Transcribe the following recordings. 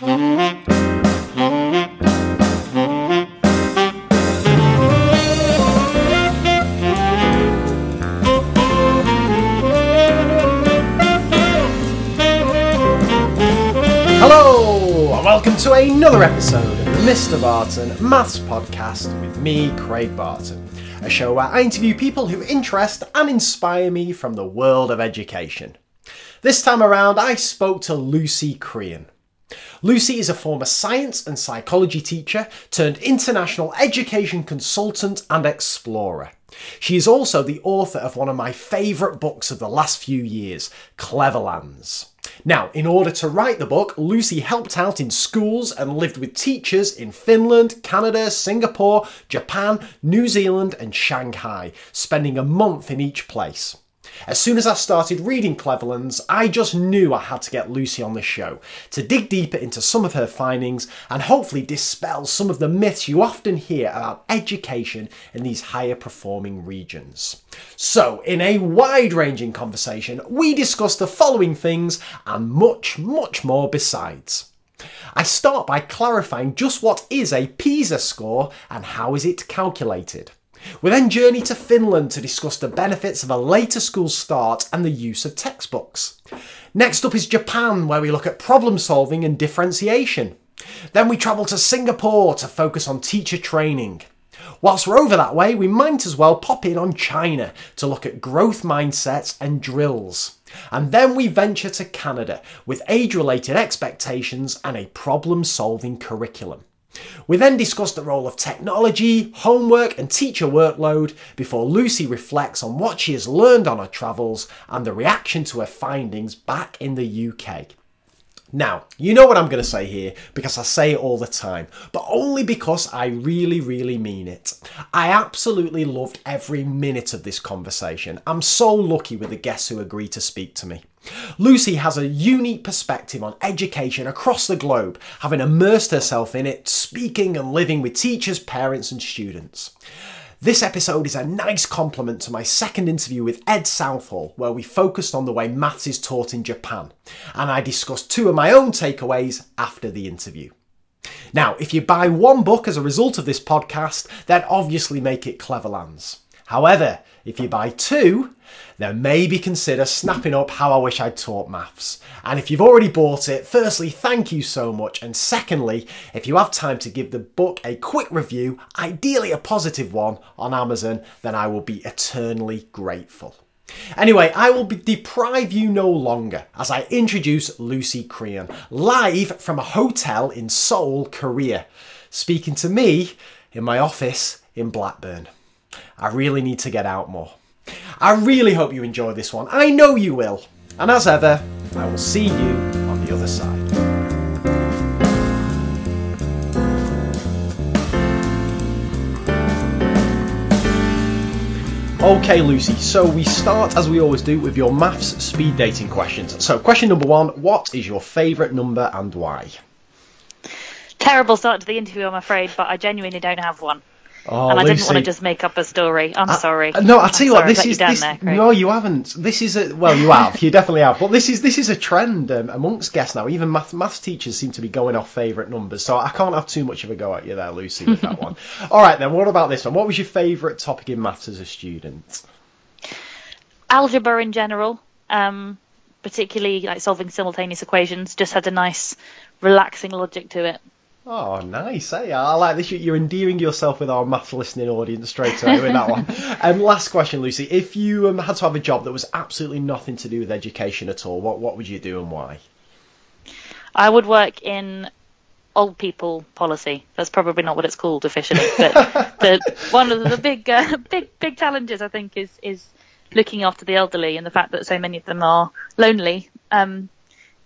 Hello, and welcome to another episode of the Mr. Barton Maths Podcast with me, Craig Barton, a show where I interview people who interest and inspire me from the world of education. This time around, I spoke to Lucy Crehan. Lucy is a former science and psychology teacher turned international education consultant and explorer. She is also the author of one of my favourite books of the last few years, Cleverlands. Now, in order to write the book, Lucy helped out in schools and lived with teachers in Finland, Canada, Singapore, Japan, New Zealand, and Shanghai, spending a month in each place. As soon as I started reading Cleverlands, I just knew I had to get Lucy on the show to dig deeper into some of her findings and hopefully dispel some of the myths you often hear about education in these higher performing regions. So, in a wide ranging conversation, we discussed the following things and much, much more besides. I start by clarifying just what is a PISA score and how is it calculated. We then journey to Finland to discuss the benefits of a later school start and the use of textbooks. Next up is Japan, where we look at problem solving and differentiation. Then we travel to Singapore to focus on teacher training. Whilst we're over that way, we might as well pop in on China to look at growth mindsets and drills. And then we venture to Canada with age related expectations and a problem solving curriculum. We then discuss the role of technology, homework, and teacher workload before Lucy reflects on what she has learned on her travels and the reaction to her findings back in the UK. Now, you know what I'm going to say here because I say it all the time, but only because I really, really mean it. I absolutely loved every minute of this conversation. I'm so lucky with the guests who agreed to speak to me. Lucy has a unique perspective on education across the globe, having immersed herself in it, speaking and living with teachers, parents, and students. This episode is a nice complement to my second interview with Ed Southall, where we focused on the way maths is taught in Japan, and I discussed two of my own takeaways after the interview. Now, if you buy one book as a result of this podcast, then obviously make it Cleverlands. However, if you buy two, then maybe consider snapping up How I Wish I'd Taught Maths. And if you've already bought it, firstly, thank you so much. And secondly, if you have time to give the book a quick review, ideally a positive one, on Amazon, then I will be eternally grateful. Anyway, I will deprive you no longer as I introduce Lucy Crehan, live from a hotel in Seoul, Korea, speaking to me in my office in Blackburn. I really need to get out more. I really hope you enjoy this one. I know you will. And as ever, I will see you on the other side. Okay, Lucy, so we start as we always do with your maths speed dating questions. So, question number one What is your favourite number and why? Terrible start to the interview, I'm afraid, but I genuinely don't have one. Oh, and I didn't want to just make up a story. I'm sorry. Uh, no, I'll tell you what. sorry I This is this, there, no, you haven't. This is a well, you have. You definitely have. But this is this is a trend um, amongst guests now. Even math maths teachers seem to be going off favourite numbers. So I can't have too much of a go at you there, Lucy, with that one. All right, then. What about this one? What was your favourite topic in maths as a student? Algebra in general, um, particularly like solving simultaneous equations, just had a nice, relaxing logic to it. Oh, nice. Hey, I like this. You're endearing yourself with our math listening audience straight away with that one. Um, last question, Lucy. If you um, had to have a job that was absolutely nothing to do with education at all, what what would you do and why? I would work in old people policy. That's probably not what it's called officially, but the, one of the big, uh, big, big challenges I think is is looking after the elderly and the fact that so many of them are lonely. Um,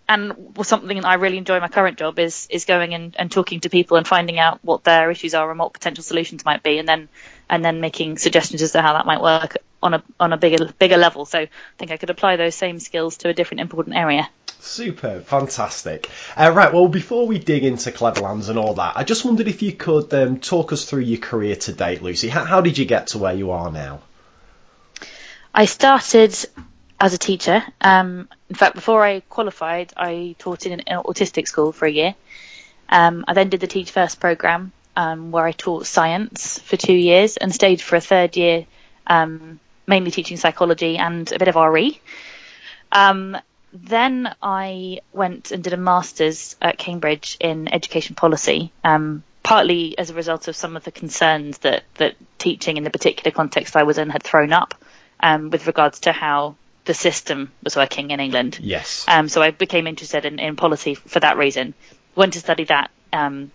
and something that I really enjoy in my current job is is going and, and talking to people and finding out what their issues are and what potential solutions might be, and then and then making suggestions as to how that might work on a on a bigger bigger level. So I think I could apply those same skills to a different important area. Super, fantastic. Uh, right, well, before we dig into Cleverlands and all that, I just wondered if you could um, talk us through your career to date, Lucy. How, how did you get to where you are now? I started as a teacher. Um, in fact, before I qualified, I taught in an autistic school for a year. Um, I then did the Teach First program, um, where I taught science for two years and stayed for a third year, um, mainly teaching psychology and a bit of RE. Um, then I went and did a master's at Cambridge in education policy, um, partly as a result of some of the concerns that, that teaching in the particular context I was in had thrown up with regards to how the system was working in England. Yes. Um, so I became interested in, in policy for that reason. Went to study that um,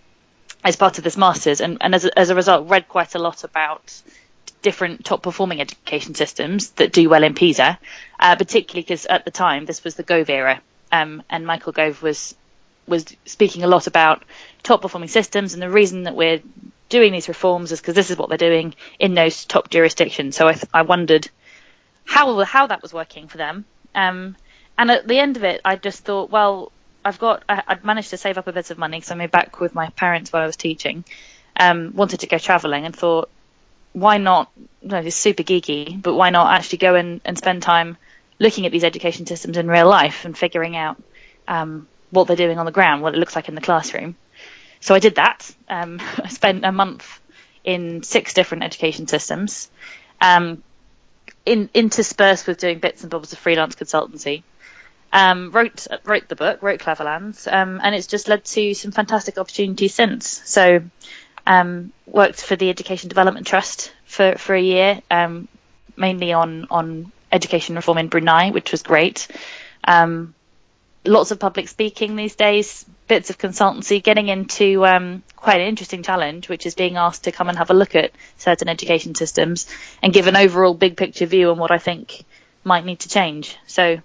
as part of this master's, and, and as, a, as a result, read quite a lot about different top performing education systems that do well in PISA, uh, particularly because at the time this was the Gove era, um, and Michael Gove was was speaking a lot about top performing systems, and the reason that we're doing these reforms is because this is what they're doing in those top jurisdictions. So I, I wondered how how that was working for them, um, and at the end of it, I just thought, well, I've got I, would managed to save up a bit of money because I moved back with my parents while I was teaching. Um, wanted to go travelling and thought why not? No, it's super geeky, but why not actually go and, and spend time looking at these education systems in real life and figuring out um, what they're doing on the ground, what it looks like in the classroom. So I did that. Um, I spent a month in six different education systems, um, in, interspersed with doing bits and bobs of freelance consultancy. Um, wrote wrote the book, wrote Cleverlands, um, and it's just led to some fantastic opportunities since. So um, worked for the Education Development Trust for, for a year, um, mainly on, on education reform in Brunei, which was great. Um, lots of public speaking these days, bits of consultancy, getting into um, quite an interesting challenge, which is being asked to come and have a look at certain education systems and give an overall big picture view on what I think might need to change. So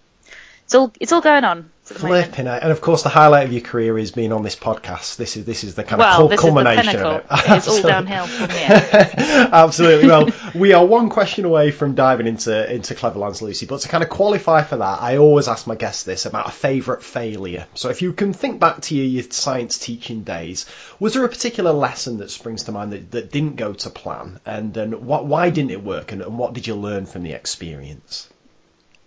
it's all it's all going on. Flipping it, and of course the highlight of your career is being on this podcast. This is this is the kind well, of culmination of it. It's all downhill from here. Absolutely. Well, we are one question away from diving into into Cleverlands, Lucy. But to kind of qualify for that, I always ask my guests this about a favourite failure. So if you can think back to your, your science teaching days, was there a particular lesson that springs to mind that, that didn't go to plan, and then what why didn't it work, and, and what did you learn from the experience?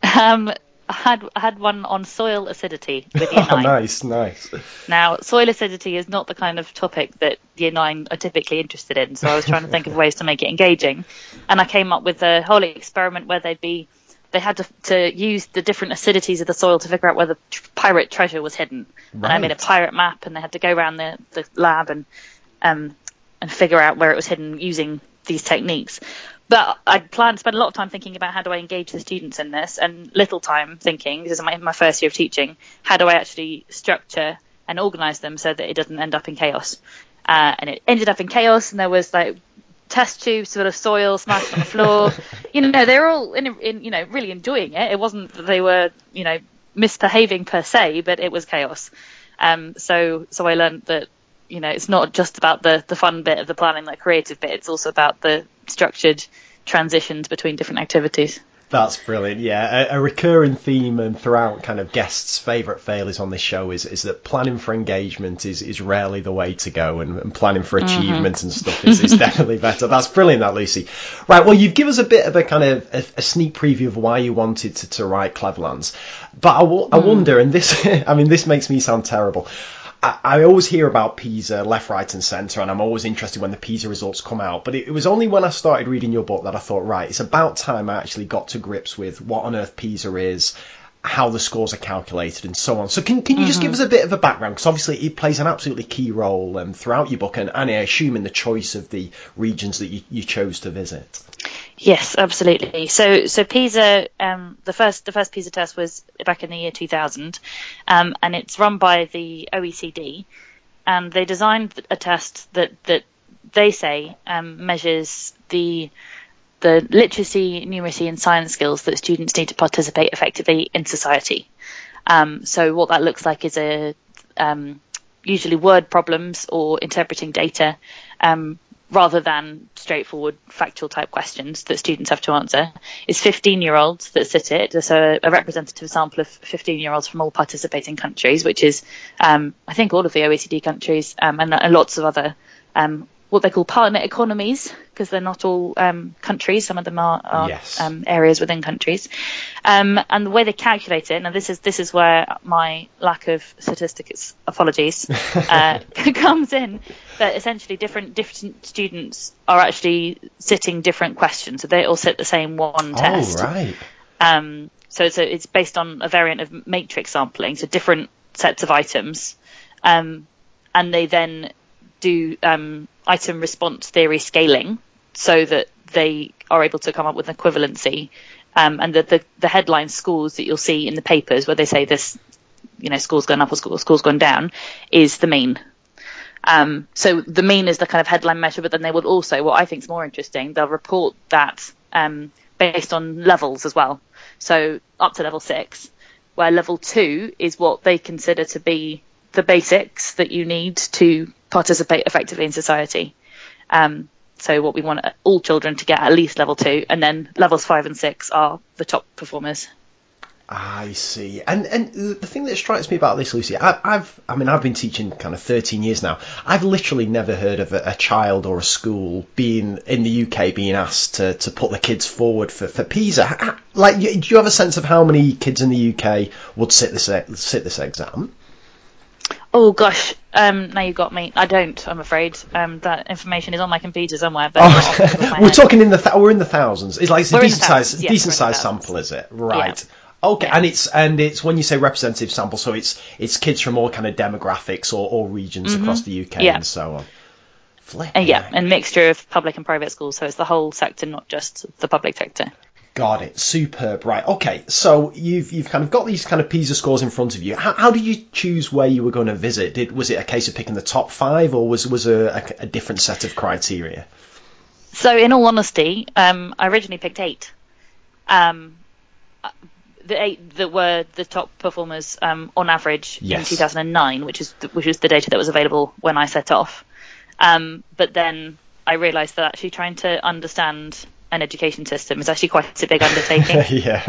Um, I had I had one on soil acidity with year nine. nice, nice. Now, soil acidity is not the kind of topic that year nine are typically interested in, so I was trying to think of ways to make it engaging, and I came up with a whole experiment where they'd be they had to, to use the different acidities of the soil to figure out where the pirate treasure was hidden. Right. And I made a pirate map, and they had to go around the, the lab and um, and figure out where it was hidden using these techniques. But I plan to spend a lot of time thinking about how do I engage the students in this, and little time thinking, this is my, my first year of teaching, how do I actually structure and organise them so that it doesn't end up in chaos. Uh, and it ended up in chaos, and there was like test tubes full of soil smashed on the floor. you know, they were all in, in, you know really enjoying it. It wasn't that they were you know misbehaving per se, but it was chaos. Um, so so I learned that you know it's not just about the the fun bit of the planning, that creative bit. It's also about the structured transitions between different activities. That's brilliant. Yeah, a, a, recurring theme and throughout kind of guests' favourite failures on this show is is that planning for engagement is, is rarely the way to go, and, and planning for mm-hmm. achievement mm-hmm. and stuff is, is definitely better. That's brilliant, that Lucy. Right, well, you've given us a bit of a kind of a, a sneak preview of why you wanted to, to write Cleverlands, but I, w- I mm. wonder, and this, I mean, this makes me sound terrible. I, I always hear about PISA left, right, and centre, and I'm always interested when the PISA results come out. But it, it, was only when I started reading your book that I thought, right, it's about time I actually got to grips with what on earth PISA is, how the scores are calculated, and so on. So can can you mm-hmm. just give mm-hmm. us a bit of a background? Because obviously it plays an absolutely key role um, throughout your book, and, and I assume in the choice of the regions that you, you chose to visit. Yes, absolutely. So, so PISA, um, the first the first PISA test was back in the year 2000, um, and it's run by the OECD, and they designed a test that that they say um, measures the the literacy, numeracy, and science skills that students need to participate effectively in society. Um, so, what that looks like is a um, usually word problems or interpreting data um, rather than straightforward factual type questions that students have to answer is 15 year olds that sit it. So a representative sample of 15 year olds from all participating countries, which is, um, I think all of the OECD countries, um, and, and, lots of other, um, what they call partner economies because they're not all um, countries. Some of them are, are Yes. um, areas within countries. Um, and the way they calculate it, now this is this is where my lack of statistics, apologies, uh, comes in. That essentially different different students are actually sitting different questions, so they all sit the same one test. Oh, right. Um, so it's, a, it's based on a variant of matrix sampling, so different sets of items. Um, and they then do um, item response theory scaling so that they are able to come up with an equivalency. Um, and the, the, the headline scores that you'll see in the papers where they say this, you know, score's gone up or score, score's gone down is the mean. Um, so the mean is the kind of headline measure, but then they will also, what I think is more interesting, they'll report that um, based on levels as well. So up to level six, where level two is what they consider to be the basics that you need to participate effectively in society. Um, so what we want all children to get at least level two, and then levels five and six are the top performers. I see. And and the thing that strikes me about this, Lucy, I, I've I mean I've been teaching kind of 13 years now. I've literally never heard of a, a child or a school being in the UK being asked to, to put the kids forward for, for PISA. Like, do you have a sense of how many kids in the UK would sit this sit this exam? Oh gosh, um, now you got me. I don't. I'm afraid. Um, that information is on my computer somewhere, but not off the top of my Oh, we're talking in the th- we're in the thousands. It's like it's a We're decent size decent we're in the size sample, is it? Right. Okay, and it's and it's when you say representative sample, so it's it's kids from all kind of demographics or, or regions across the UK Mm-hmm. Yeah. and so on. Flip. And yeah, and mixture of public and private schools, so it's the whole sector, not just the public sector. Got it. Superb. Right. Okay. So you've you've kind of got these kind of PISA scores in front of you. How, how did you choose where you were going to visit? Did was it a case of picking the top five, or was was a, a, a different set of criteria? So, in all honesty, um, I originally picked eight. Um, the eight that were the top performers um, on average Yes. in 2009, which is the, which was the data that was available when I set off. Um, but then I realised that actually trying to understand an education system is actually quite a big undertaking. yeah.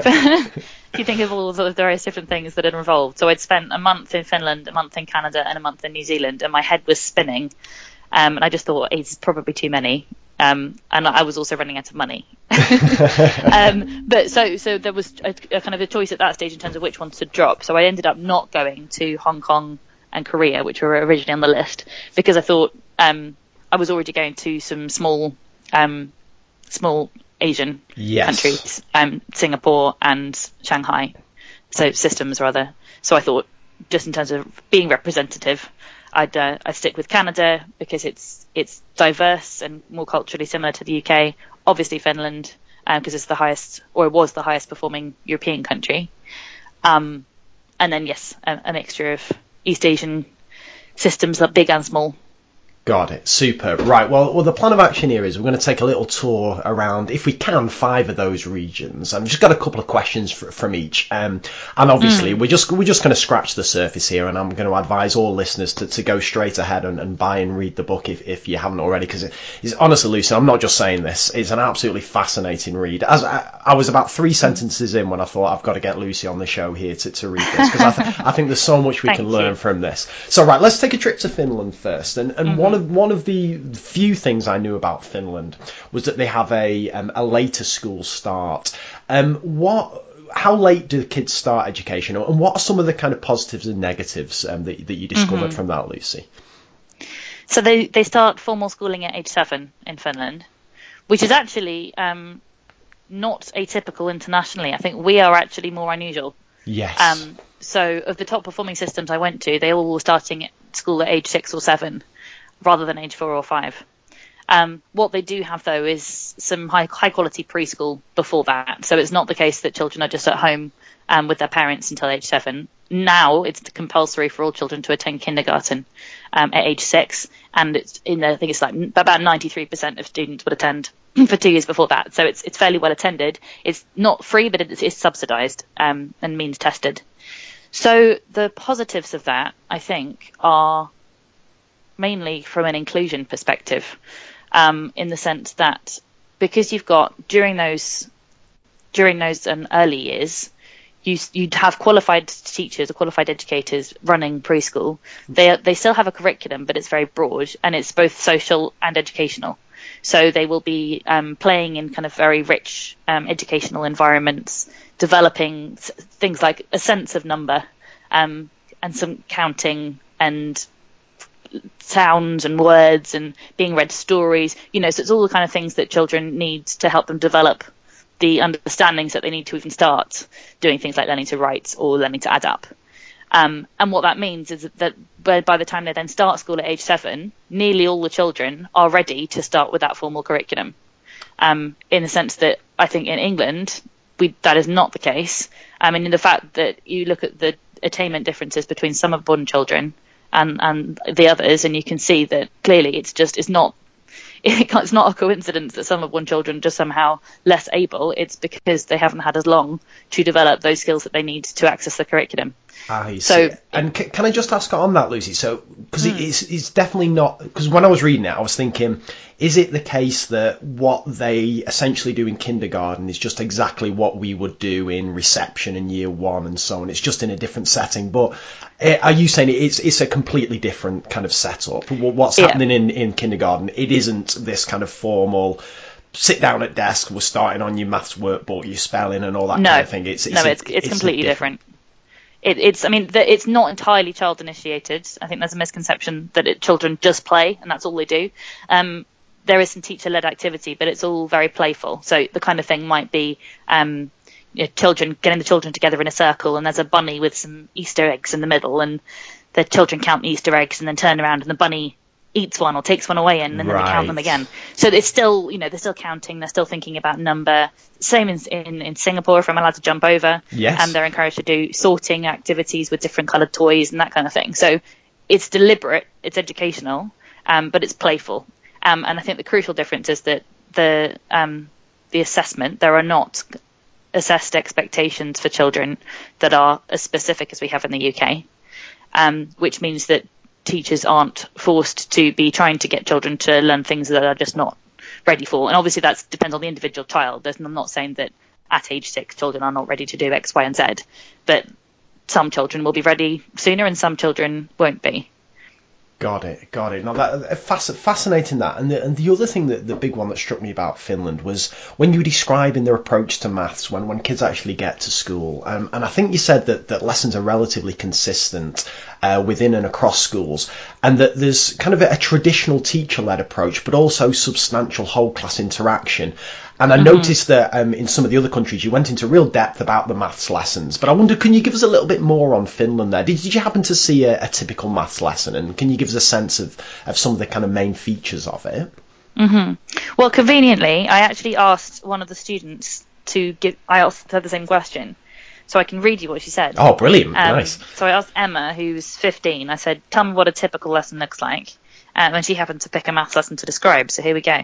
if you think of all the various different things that are involved. So I'd spent a month in Finland, a month in Canada, and a month in New Zealand, and my head was spinning. Um, and I just thought it's probably too many. Um, and I was also running out of money. um, but so so there was a, a kind of a choice at that stage in terms of which ones to drop. So I ended up not going to Hong Kong and Korea, which were originally on the list, because I thought um, I was already going to some small um, small Asian Yes. countries, um, Singapore and Shanghai, so systems rather. So I thought, just in terms of being representative, I'd uh, I'd stick with Canada because it's it's diverse and more culturally similar to the UK. Obviously Finland because it's the highest or it was the highest performing European country. Um, and then yes, a, a mixture of East Asian systems, like big and small. Got it. Superb. Right. Well, well, the plan of action here is we're going to take a little tour around, if we can, five of those regions. I've just got a couple of questions fr- from each, um, and obviously we're just we're just going to scratch the surface here, and I'm going to advise all listeners to, to go straight ahead and, and buy and read the book if, if you haven't already, because it, it's honestly, Lucy, I'm not just saying this. It's an absolutely fascinating read. As I, I was about three sentences in when I thought I've got to get Lucy on the show here to, to read this because I, th- I think there's so much we Thank can you. learn from this. So right, let's take a trip to Finland first. And and one of one of the few things I knew about Finland was that they have a um, a later school start. Um, what? How late do kids start education, and what are some of the kind of positives and negatives um, that that you discovered from that, Lucy? So they, they start formal schooling at age seven in Finland, which is actually um, not atypical internationally. I think we are actually more unusual. Yes. Um, so of the top performing systems I went to, they all were starting at school at age six or seven, rather than age four or five. Um, what they do have though is some high high quality preschool before that. So it's not the case that children are just at home um, with their parents until age seven. Now it's compulsory for all children to attend kindergarten um, at age six, and it's in the, I think it's like about ninety three percent of students would attend for two years before that. So it's it's fairly well attended. It's not free, but it's, it's subsidised um, and means tested. So the positives of that, I think, are mainly from an inclusion perspective, um, in the sense that because you've got during those during those um, early years, you you'd have qualified teachers or qualified educators running preschool. They they still have a curriculum, but it's very broad and it's both social and educational. So they will be um, playing in kind of very rich um, educational environments, developing things like a sense of number um, and some counting and sounds and words and being read stories. You know, so it's all the kind of things that children need to help them develop the understandings that they need to even start doing things like learning to write or learning to add up. Um, and what that means is that by the time they then start school at age seven, nearly all the children are ready to start with that formal curriculum. Um, in the sense that I think in England, we, that is not the case. I mean, in the fact that you look at the attainment differences between some of born children and, and the others, and you can see that clearly it's just, it's not it's not a coincidence that some of one children just somehow less able. It's because they haven't had as long to develop those skills that they need to access the curriculum. I so, see. And c- can I just ask on that, Lucy? So, because mm. it's, it's definitely not. Because when I was reading it, I was thinking, is it the case that what they essentially do in kindergarten is just exactly what we would do in reception in year one and so on? It's just in a different setting. But eh, are you saying it's it's a completely different kind of setup? What's yeah. happening in in kindergarten? It isn't this kind of formal sit down at desk, we're starting on your maths workbook, your spelling and all that no. kind of thing. It's, it's no, it's, it's, it's completely different. It, it's I mean the, it's not entirely child initiated. I think there's a misconception that it, children just play and that's all they do. Um, there is some teacher led activity, but it's all very playful. So the kind of thing might be um, you know, children getting the children together in a circle, and there's a bunny with some Easter eggs in the middle, and the children count the Easter eggs and then turn around, and the bunny eats one or takes one away and, and then right. they count them again. So it's still, you know, they're still counting. They're still thinking about number. Same in, in, in Singapore, if I'm allowed to jump over. Yes. And they're encouraged to do sorting activities with different coloured toys and that kind of thing. So it's deliberate, it's educational, um, but it's playful. Um, and I think the crucial difference is that the um, the assessment there are not assessed expectations for children that are as specific as we have in the UK, um, which means that teachers aren't forced to be trying to get children to learn things that are just not ready for. And obviously that depends on the individual child. There's, I'm not saying that at age six children are not ready to do X, Y, and Z, but some children will be ready sooner and some children won't be. Got it, got it. Now that fascinating that, and the, and the other thing that the big one that struck me about Finland was when you were describing their approach to maths when when kids actually get to school, um, and I think you said that that lessons are relatively consistent uh, within and across schools, and that there's kind of a, a traditional teacher-led approach, but also substantial whole class interaction. And I mm-hmm. noticed that um, in some of the other countries, you went into real depth about the maths lessons. But I wonder, can you give us a little bit more on Finland there? Did, did you happen to see a, a, typical maths lesson? And can you give us a sense of, of some of the kind of main features of it? Mm-hmm. Well, conveniently, I actually asked one of the students to give, I asked her the same question. So I can read you what she said. Oh, brilliant. Um, nice. So I asked Emma, who's 15, I said, tell me what a typical lesson looks like. Um, and she happened to pick a maths lesson to describe. So here we go.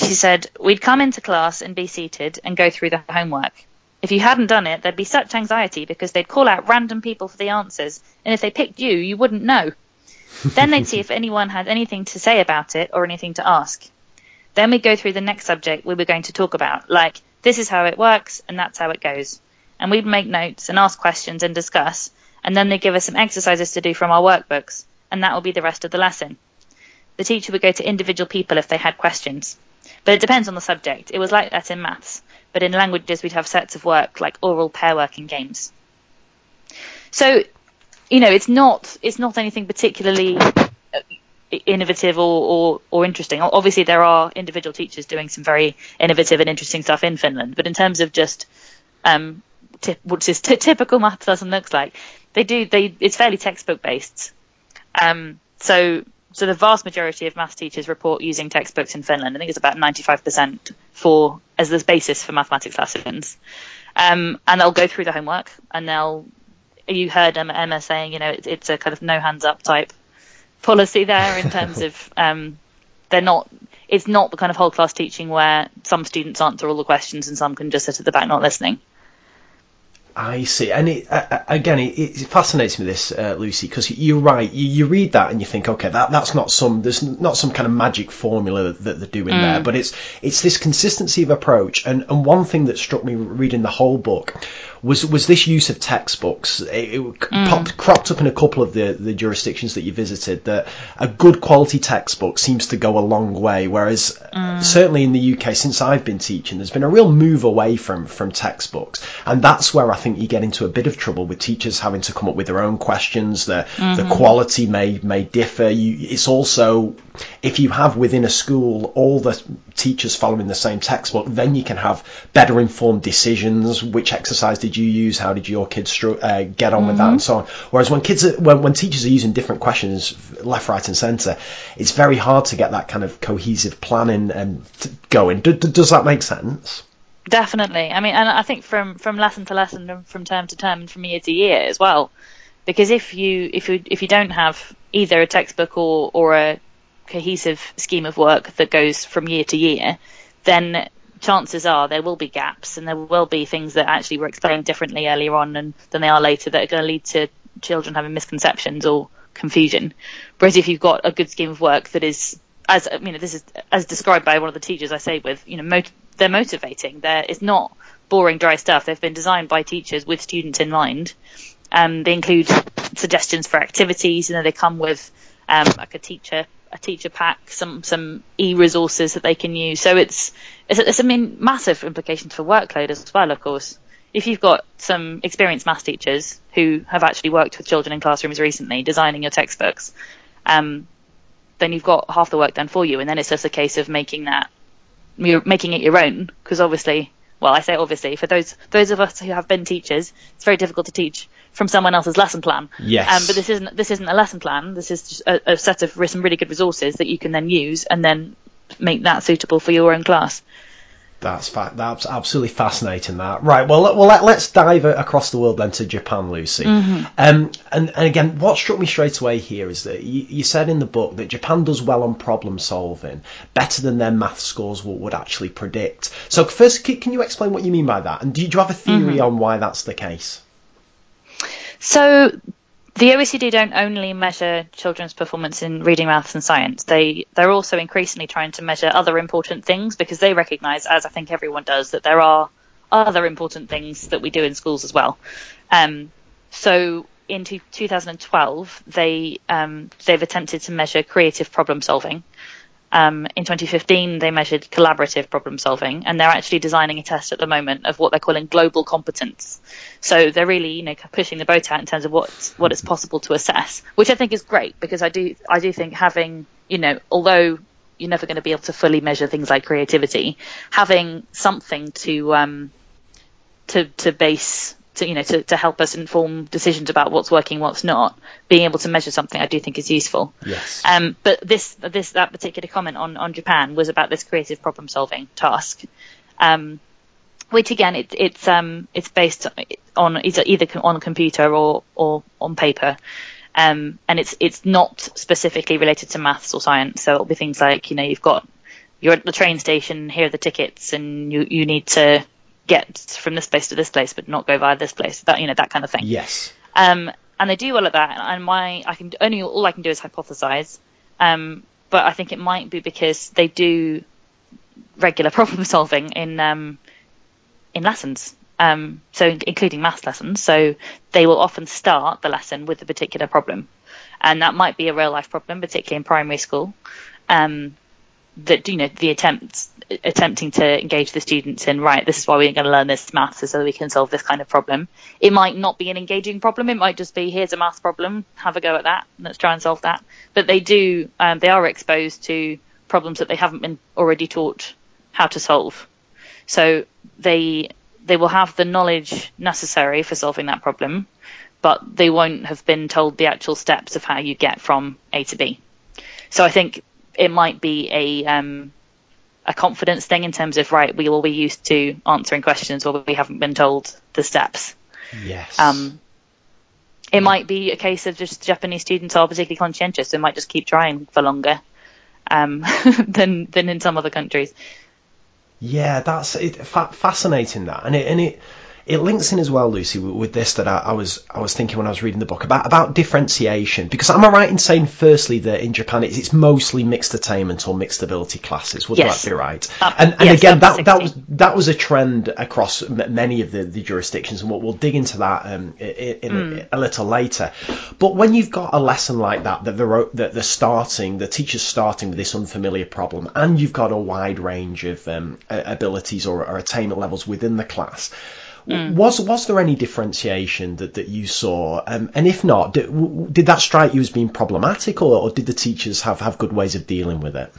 She said, We'd come into class and be seated and go through the homework. If you hadn't done it, there'd be such anxiety because they'd call out random people for the answers, and if they picked you, you wouldn't know. then they'd see if anyone had anything to say about it or anything to ask. Then we'd go through the next subject we were going to talk about, like, this is how it works, and that's how it goes. And we'd make notes and ask questions and discuss, and then they'd give us some exercises to do from our workbooks, and that would be the rest of the lesson. The teacher would go to individual people if they had questions. But it depends on the subject. It was like that in maths, but in languages we'd have sets of work like oral pair work and games. So, you know, it's not it's not anything particularly uh, innovative or, or, or interesting. Obviously, there are individual teachers doing some very innovative and interesting stuff in Finland, but in terms of just um, t- what this t- typical maths lesson looks like, they do they it's fairly textbook based. Um, so so the vast majority of maths teachers report using textbooks in Finland. I think it's about 95% for as the basis for mathematics lessons. Um, and they'll go through the homework and they'll. You heard Emma saying, you know, it's, it's a kind of no hands up type policy there in terms of um, they're not. It's not the kind of whole class teaching where some students answer all the questions and some can just sit at the back not listening. I see, and it, uh, again, it, it, fascinates me this, uh, Lucy, because you're right. You, you, read that and you think, okay, that that's not some there's not some kind of magic formula that they're doing mm. there, but it's it's this consistency of approach. And and one thing that struck me reading the whole book was was this use of textbooks. It, it mm. popped, cropped up in a couple of the, the jurisdictions that you visited that a good quality textbook seems to go a long way. Whereas uh, mm. certainly in the UK, since I've been teaching, there's been a real move away from from textbooks, and that's where I think you get into a bit of trouble with teachers having to come up with their own questions. The mm-hmm. the quality may may differ. You, it's also if you have within a school all the teachers following the same textbook, then you can have better informed decisions. Which exercise did you use? How did your kids stru- uh, get on with that, and so on. Whereas when kids, are, when when teachers are using different questions left, right, and centre, it's very hard to get that kind of cohesive planning and going. D- d- does that make sense? Definitely. I mean, and I think from from lesson to lesson and from term to term and from year to year as well. Because if you if you if you don't have either a textbook or or a cohesive scheme of work that goes from year to year, then chances are there will be gaps and there will be things that actually were explained differently earlier on and, than they are later that are going to lead to children having misconceptions or confusion. Whereas if you've got a good scheme of work that is, as I mean, this is as described by one of the teachers I say with, you know, mot- they're motivating. They're, it's not boring, dry stuff. They've been designed by teachers with students in mind. Um, they include suggestions for activities, you know, they come with um, like a teacher a teacher pack, some some e resources that they can use. So it's it's, it's I mean massive implications for workload as well, of course. If you've got some experienced maths teachers who have actually worked with children in classrooms recently, designing your textbooks, um, then you've got half the work done for you, and then it's just a case of making that you're making it your own. Because obviously, well, I say obviously for those those of us who have been teachers, it's very difficult to teach from someone else's lesson plan. Yes. Um, but this isn't this isn't a lesson plan. This is just a, a set of some really good resources that you can then use and then make that suitable for your own class. That's fa- that's absolutely fascinating. That right. Well, well let, us dive across the world then to Japan, Lucy. Um, and, and again, what struck me straight away here is that you, you said in the book that Japan does well on problem solving, better than their math scores would, would actually predict. So first, can, can you explain what you mean by that? And do you, do you have a theory on why that's the case? So the OECD don't only measure children's performance in reading, maths, and science. They they're also increasingly trying to measure other important things because they recognise, as I think everyone does, that there are other important things that we do in schools as well. Um, so in two, 2012, they um, they've attempted to measure creative problem solving. Um, in 2015, they measured collaborative problem solving, and they're actually designing a test at the moment of what they're calling global competence. So they're really, you know, pushing the boat out in terms of what what it's possible to assess, which I think is great because I do I do think having, you know, although you're never going to be able to fully measure things like creativity, having something to um, to to base to you know to, to help us inform decisions about what's working, what's not. Being able to measure something, I do think is useful. Yes. Um, but this this that particular comment on on Japan was about this creative problem solving task. Um, which again, it, it's um, it's based on either, either on computer or or on paper, um, and it's it's not specifically related to maths or science. So it'll be things like you know you've got you're at the train station, here are the tickets, and you you need to get from this place to this place, but not go via this place. That you know that kind of thing. Yes. Um, and they do well at that. And my I can only all I can do is hypothesize. Um, but I think it might be because they do regular problem solving in um, in lessons. Um, so including math lessons. So they will often start the lesson with a particular problem, and that might be a real life problem, particularly in primary school. Um, that you know the attempts attempting to engage the students in right this is why we're going to learn this maths so that we can solve this kind of problem. It might not be an engaging problem it might just be here's a maths problem have a go at that let's try and solve that. But they do um, they are exposed to problems that they haven't been already taught how to solve. So they they will have the knowledge necessary for solving that problem but they won't have been told the actual steps of how you get from a to b. So i think it might be a um, a confidence thing in terms of right, we will be used to answering questions or we haven't been told the steps. Yes. Um, it might be a case of just Japanese students are particularly conscientious and might just keep trying for longer um, than than in some other countries. Yeah, that's it, fa- fascinating. That and it and it it links in as well, Lucy, with, this that I, I, was I was thinking when I was reading the book about about differentiation. Because am I right in saying, firstly, that in Japan it's, it's mostly mixed attainment or mixed ability classes? Would yes. that be right? Uh, and and yes, again, that 60. that was that was a trend across m- many of the, the jurisdictions, and we'll, we'll dig into that um, in, in Mm. a, a little later. But when you've got a lesson like that, that they're that they're starting, the teacher's starting with this unfamiliar problem, and you've got a wide range of um, abilities or, or attainment levels within the class. Was was there any differentiation that, that you saw? Um, and if not, did, w- did that strike you as being problematic, or, or did the teachers have, have good ways of dealing with it?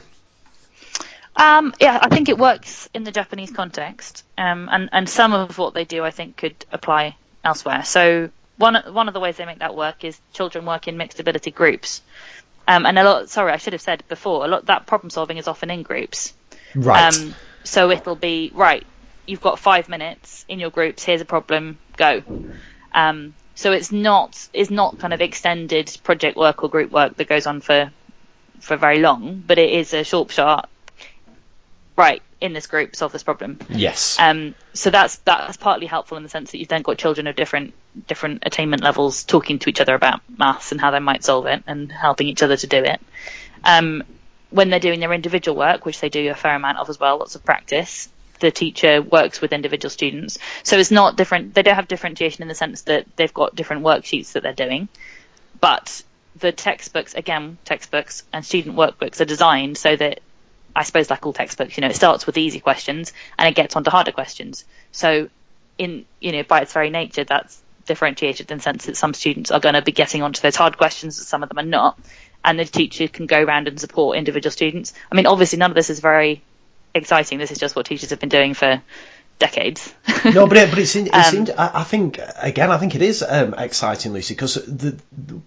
Um, yeah, I think it works in the Japanese context, um, and and some of what they do, I think, could apply elsewhere. So one one of the ways they make that work is children work in mixed ability groups, um, and a lot. Sorry, I should have said before. A lot that problem solving is often in groups. Right. Um, so it'll be right. You've got five minutes in your groups. Here's a problem. Go. Um, so it's not it's not kind of extended project work or group work that goes on for for very long, but it is a short shot. Right in this group, solve this problem. yes. Um, so that's that's partly helpful in the sense that you've then got children of different different attainment levels talking to each other about maths and how they might solve it and helping each other to do it. Um, when they're doing their individual work, which they do a fair amount of as well, lots of practice, the teacher works with individual students. So it's not different. They don't have differentiation in the sense that they've got different worksheets that they're doing, but the textbooks, again, textbooks and student workbooks are designed so that I suppose like all textbooks, you know, it starts with easy questions and it gets onto harder questions. So in, you know, by its very nature, that's differentiated in the sense that some students are going to be getting onto those hard questions and some of them are not. And the teacher can go around and support individual students. I mean, obviously none of this is very exciting. This is just what teachers have been doing for decades. no, but it, but it's, in, it's Um, in, I, I think again, I think it is um, exciting, Lucy, because the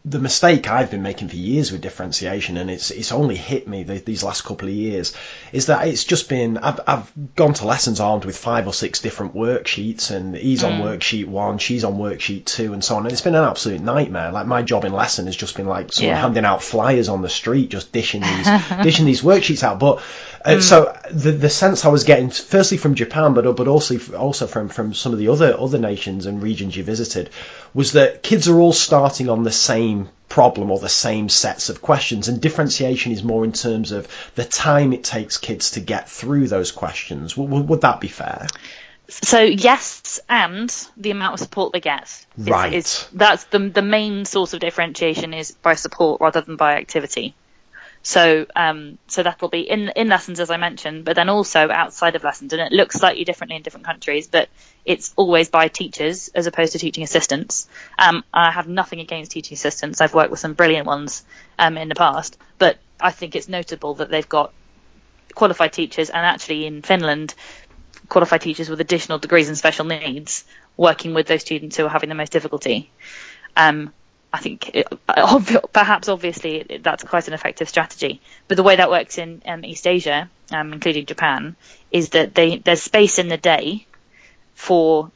the mistake I've been making for years with differentiation, and it's it's only hit me the, these last couple of years, is that it's just been I've I've gone to lessons armed with five or six different worksheets, and he's on worksheet one, she's on worksheet two, and so on, and it's been an absolute nightmare. Like my job in lesson has just been like someone Yeah. handing out flyers on the street, just dishing these dishing these worksheets out, but. Uh, So the the sense I was getting, firstly from Japan, but but also also from from some of the other other nations and regions you visited, was that kids are all starting on the same problem or the same sets of questions, and differentiation is more in terms of the time it takes kids to get through those questions. W- w- would that be fair? So yes, and the amount of support they get. Is, Right. Is, that's the the main source of differentiation is by support rather than by activity. So um, so that'll be in in lessons as I mentioned, but then also outside of lessons, and it looks slightly differently in different countries, but it's always by teachers as opposed to teaching assistants. Um, I have nothing against teaching assistants. I've worked with some brilliant ones um, in the past, but I think it's notable that they've got qualified teachers, and actually in Finland, qualified teachers with additional degrees in special needs working with those students who are having the most difficulty. Um, I think it, perhaps obviously that's quite an effective strategy. But the way that works in um, East Asia, um, including Japan, is that they, there's space in the day for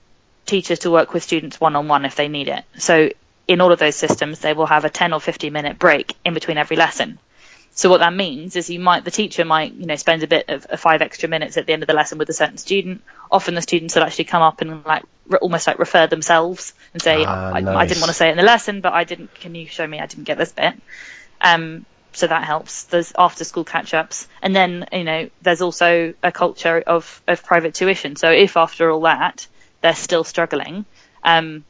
teachers to work with students one on one if they need it. So in all of those systems, they will have a 10 or 15 minute break in between every lesson. So what that means is you might the teacher might you know spend a bit of, of five extra minutes at the end of the lesson with a certain student. Often the students will actually come up and like re- almost like refer themselves and say Ah, I, I nice. didn't want to say it in the lesson, but I didn't. Can you show me? I didn't get this bit. Um, so that helps. There's after school catch ups, and then you know there's also a culture of of private tuition. So if after all that they're still struggling, um,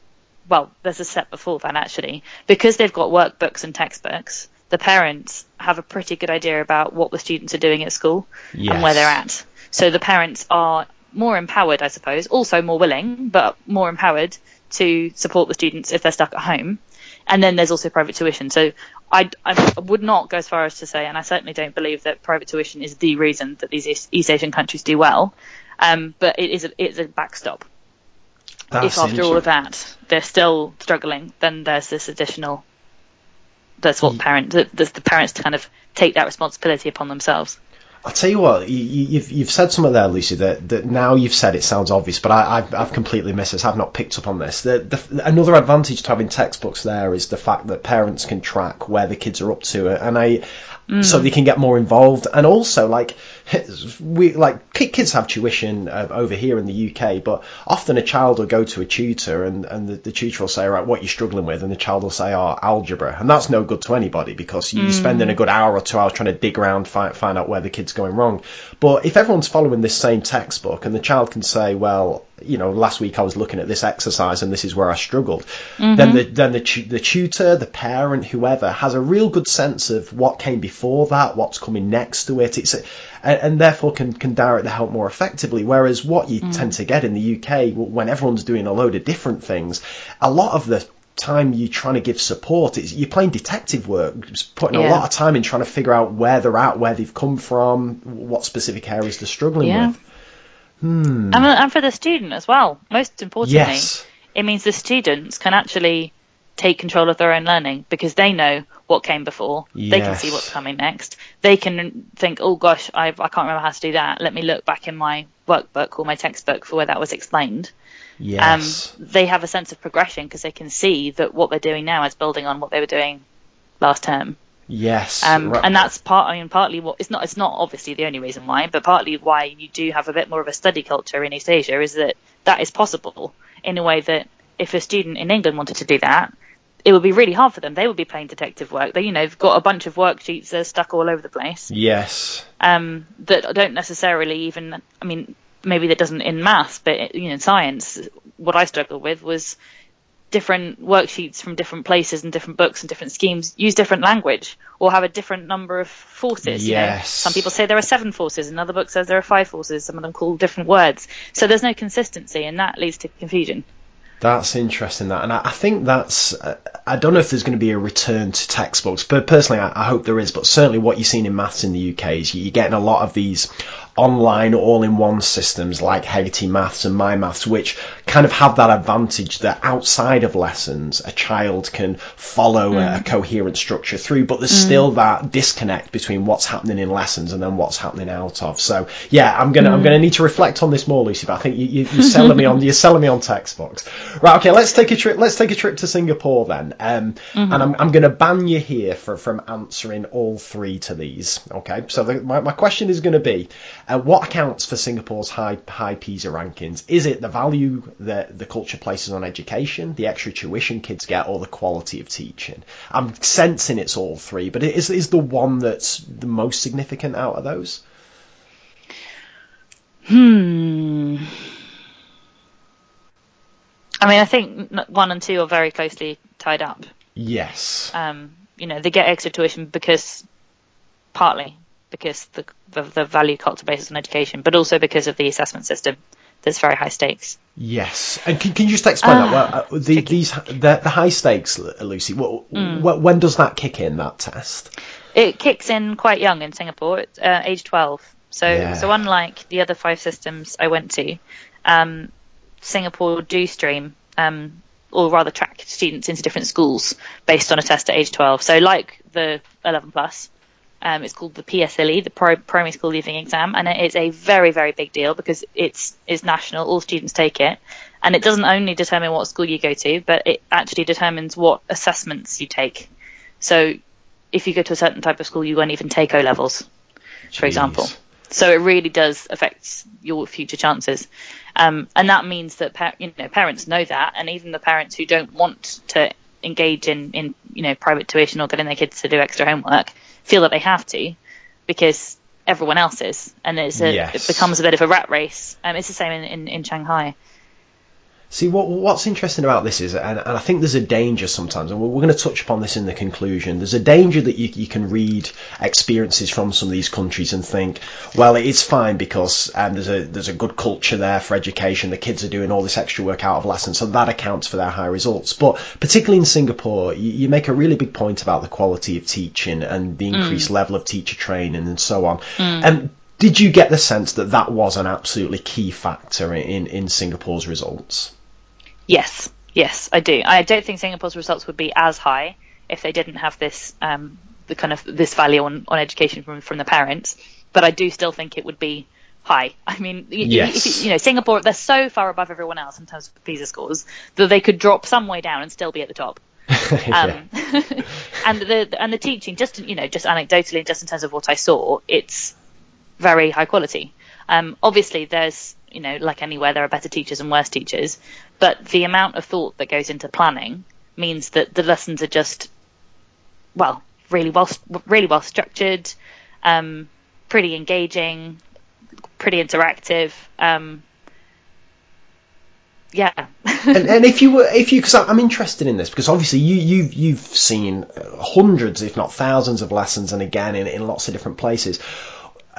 well, there's a step before that actually, because they've got workbooks and textbooks. The parents have a pretty good idea about what the students are doing at school and where they're at. So the parents are more empowered, I suppose, also more willing, but more empowered to support the students if they're stuck at home. And then there's also private tuition. So I, I would not go as far as to say, and I certainly don't believe that private tuition is the reason that these East- East Asian countries do well. Um, but it is a, it's a backstop. That's if after all of that they're still struggling, then there's this additional. That's what parent. that- That's the parents to kind of take that responsibility upon themselves. I'll tell you what, you, you- you've you've said something there, Lucy. That, that now you've said it sounds obvious, but I, I've, I've completely missed this. I've not picked up on this. The, the, another advantage to having textbooks there is the fact that parents can track where the kids are up to, and I, mm. so they can get more involved. And also, like, we like kids have tuition uh, over here in the UK, but often a child will go to a tutor and, and the, the tutor will say, right, what you're struggling with, and the child will say, oh, algebra, and that's no good to anybody because you're mm. spending a good hour or two hours trying to dig around, find, find out where the kid's going wrong. But if everyone's following this same textbook and the child can say, well, you know, last week I was looking at this exercise and this is where I struggled. Mm-hmm. Then the then the the tutor, the parent, whoever has a real good sense of what came before that, what's coming next to it. It's a, and, and, therefore can can direct the help more effectively. Whereas what you mm. tend to get in the UK when everyone's doing a load of different things, a lot of the time you're trying to give support is you're playing detective work putting yeah. a lot of time in trying to figure out where they're at where they've come from what specific areas they're struggling yeah. with Hmm. And, and for the student as well. Most importantly, yes. it means the students can actually take control of their own learning because they know what came before. Yes. They can see what's coming next. They can think, oh gosh, I've, I can't remember how to do that. Let me look back in my workbook or my textbook for where that was explained. Yes. Um, they have a sense of progression because they can see that what they're doing now is building on what they were doing last term. Yes, um, right. and that's part. I mean, partly what it's not. It's not obviously the only reason why, but partly why you do have a bit more of a study culture in East Asia is that that is possible in a way that if a student in England wanted to do that, it would be really hard for them. They would be playing detective work. They, you know, have got a bunch of worksheets that are stuck all over the place. Yes. Um, that don't necessarily even. I mean, maybe that doesn't in maths, but you know, in science, what I struggled with was different worksheets from different places and different books and different schemes use different language or have a different number of forces. Yes. You know? Some people say there are seven forces, another book says there are five forces, some of them call different words. So there's no consistency and that leads to confusion. That's interesting, that, and I, I think that's. Uh, I don't know if there's going to be a return to textbooks, but personally, I, I, hope there is. But certainly, what you're seeing in maths in the UK is you're getting a lot of these online all-in-one systems like Hegarty Maths and My Maths, which kind of have that advantage that outside of lessons, a child can follow mm. a, coherent structure through, but there's mm. still that disconnect between what's happening in lessons and then what's happening out of. So yeah, I'm gonna mm. I'm gonna need to reflect on this more, Lucy. But I think you, you, are selling me on you're selling me on textbooks. Right, okay, let's take a trip. Let's take a trip to Singapore then. Um, mm-hmm. and I'm I'm gonna ban you here for, from answering all three to these. Okay, so the, my my question is going to be. Uh, what accounts for Singapore's high high PISA rankings? Is it the value that the culture places on education, the extra tuition kids get, or the quality of teaching? I'm sensing it's all three, but is is the one that's the most significant out of those? Hmm. I mean, I think one and two are very closely tied up. Yes. Um, you know, they get extra tuition because partly because the, the, the value culture basis on education, but also because of the assessment system. There's very high stakes. Yes, and can, can you just explain uh, that? Well, uh, the, these the, the high stakes, Lucy. What, mm. when does that kick in? That test? It kicks in quite young in Singapore, at uh, age 12. So, yeah. so unlike the other five systems I went to, um, Singapore do stream, um, or rather track students into different schools based on a test at age 12. So, like the 11 plus, um, it's called the PSLE, the Primary School Leaving Exam, and it is a very, very big deal because it's is national. All students take it, and it doesn't only determine what school you go to, but it actually determines what assessments you take. So, if you go to a certain type of school, you won't even take O levels, for example. So it really does affect your future chances, um, and that means that par- you know parents know that, and even the parents who don't want to engage in in you know private tuition or getting their kids to do extra homework feel that they have to because everyone else is, and it's a, yes. it becomes a bit of a rat race. Um, it's the same in, in, in Shanghai. See, what, what's interesting about this is, and, and, I think there's a danger sometimes, and we're, we're, going to touch upon this in the conclusion. There's a danger that you, you, can read experiences from some of these countries and think, well, it's fine because um, there's a there's a good culture there for education. The kids are doing all this extra work out of lessons, so that accounts for their high results. But particularly in Singapore, you, you make a really big point about the quality of teaching and the increased mm. level of teacher training and so on. Mm. And did you get the sense that that was an absolutely key factor in, in Singapore's results? Yes, yes, I do. I don't think Singapore's results would be as high if they didn't have this um, the kind of this value on, on education from from the parents. But I do still think it would be high. I mean, yes. you, you know, Singapore they're so far above everyone else in terms of PISA scores that they could drop some way down and still be at the top. um, and the and the teaching, just you know, just anecdotally, just in terms of what I saw, it's very high quality. Um, obviously, there's you know, like anywhere, there are better teachers and worse teachers, but the amount of thought that goes into planning means that the lessons are just, well, really well, really well structured, um, pretty engaging, pretty interactive. Um, yeah. and, and, if you were, if you, because I'm interested in this, because obviously you, you've, you've seen hundreds, if not thousands, of lessons, and again in, in lots of different places.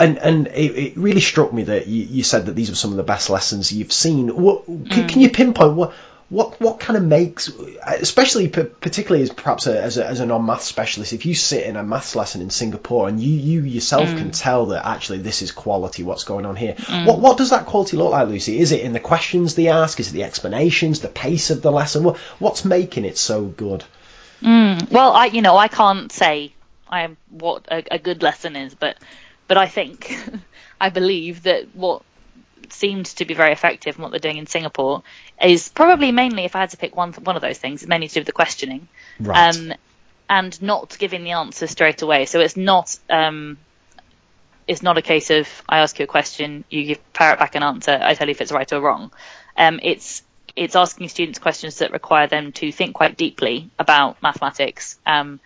And and it, it really struck me that you, you, said that these were some of the best lessons you've seen. What can, mm. can you pinpoint what what what kind of makes, especially particularly as perhaps a, as a, as a non-math specialist, if you sit in a maths lesson in Singapore and you you yourself mm. can tell that actually this is quality, what's going on here. Mm. What what does that quality look like, Lucy? Is it in the questions they ask? Is it the explanations, the pace of the lesson? What what's making it so good? Mm. Well, I you know I can't say I am what a, a good lesson is, but but I think I believe that what seemed to be very effective and what they're doing in Singapore is probably mainly, if I had to pick one one of those things, mainly to do with the questioning, right. um, and not giving the answer straight away. So it's not um, it's not a case of I ask you a question, you give parrot back an answer, I tell you if it's right or wrong. Um, it's it's asking students questions that require them to think quite deeply about mathematics um,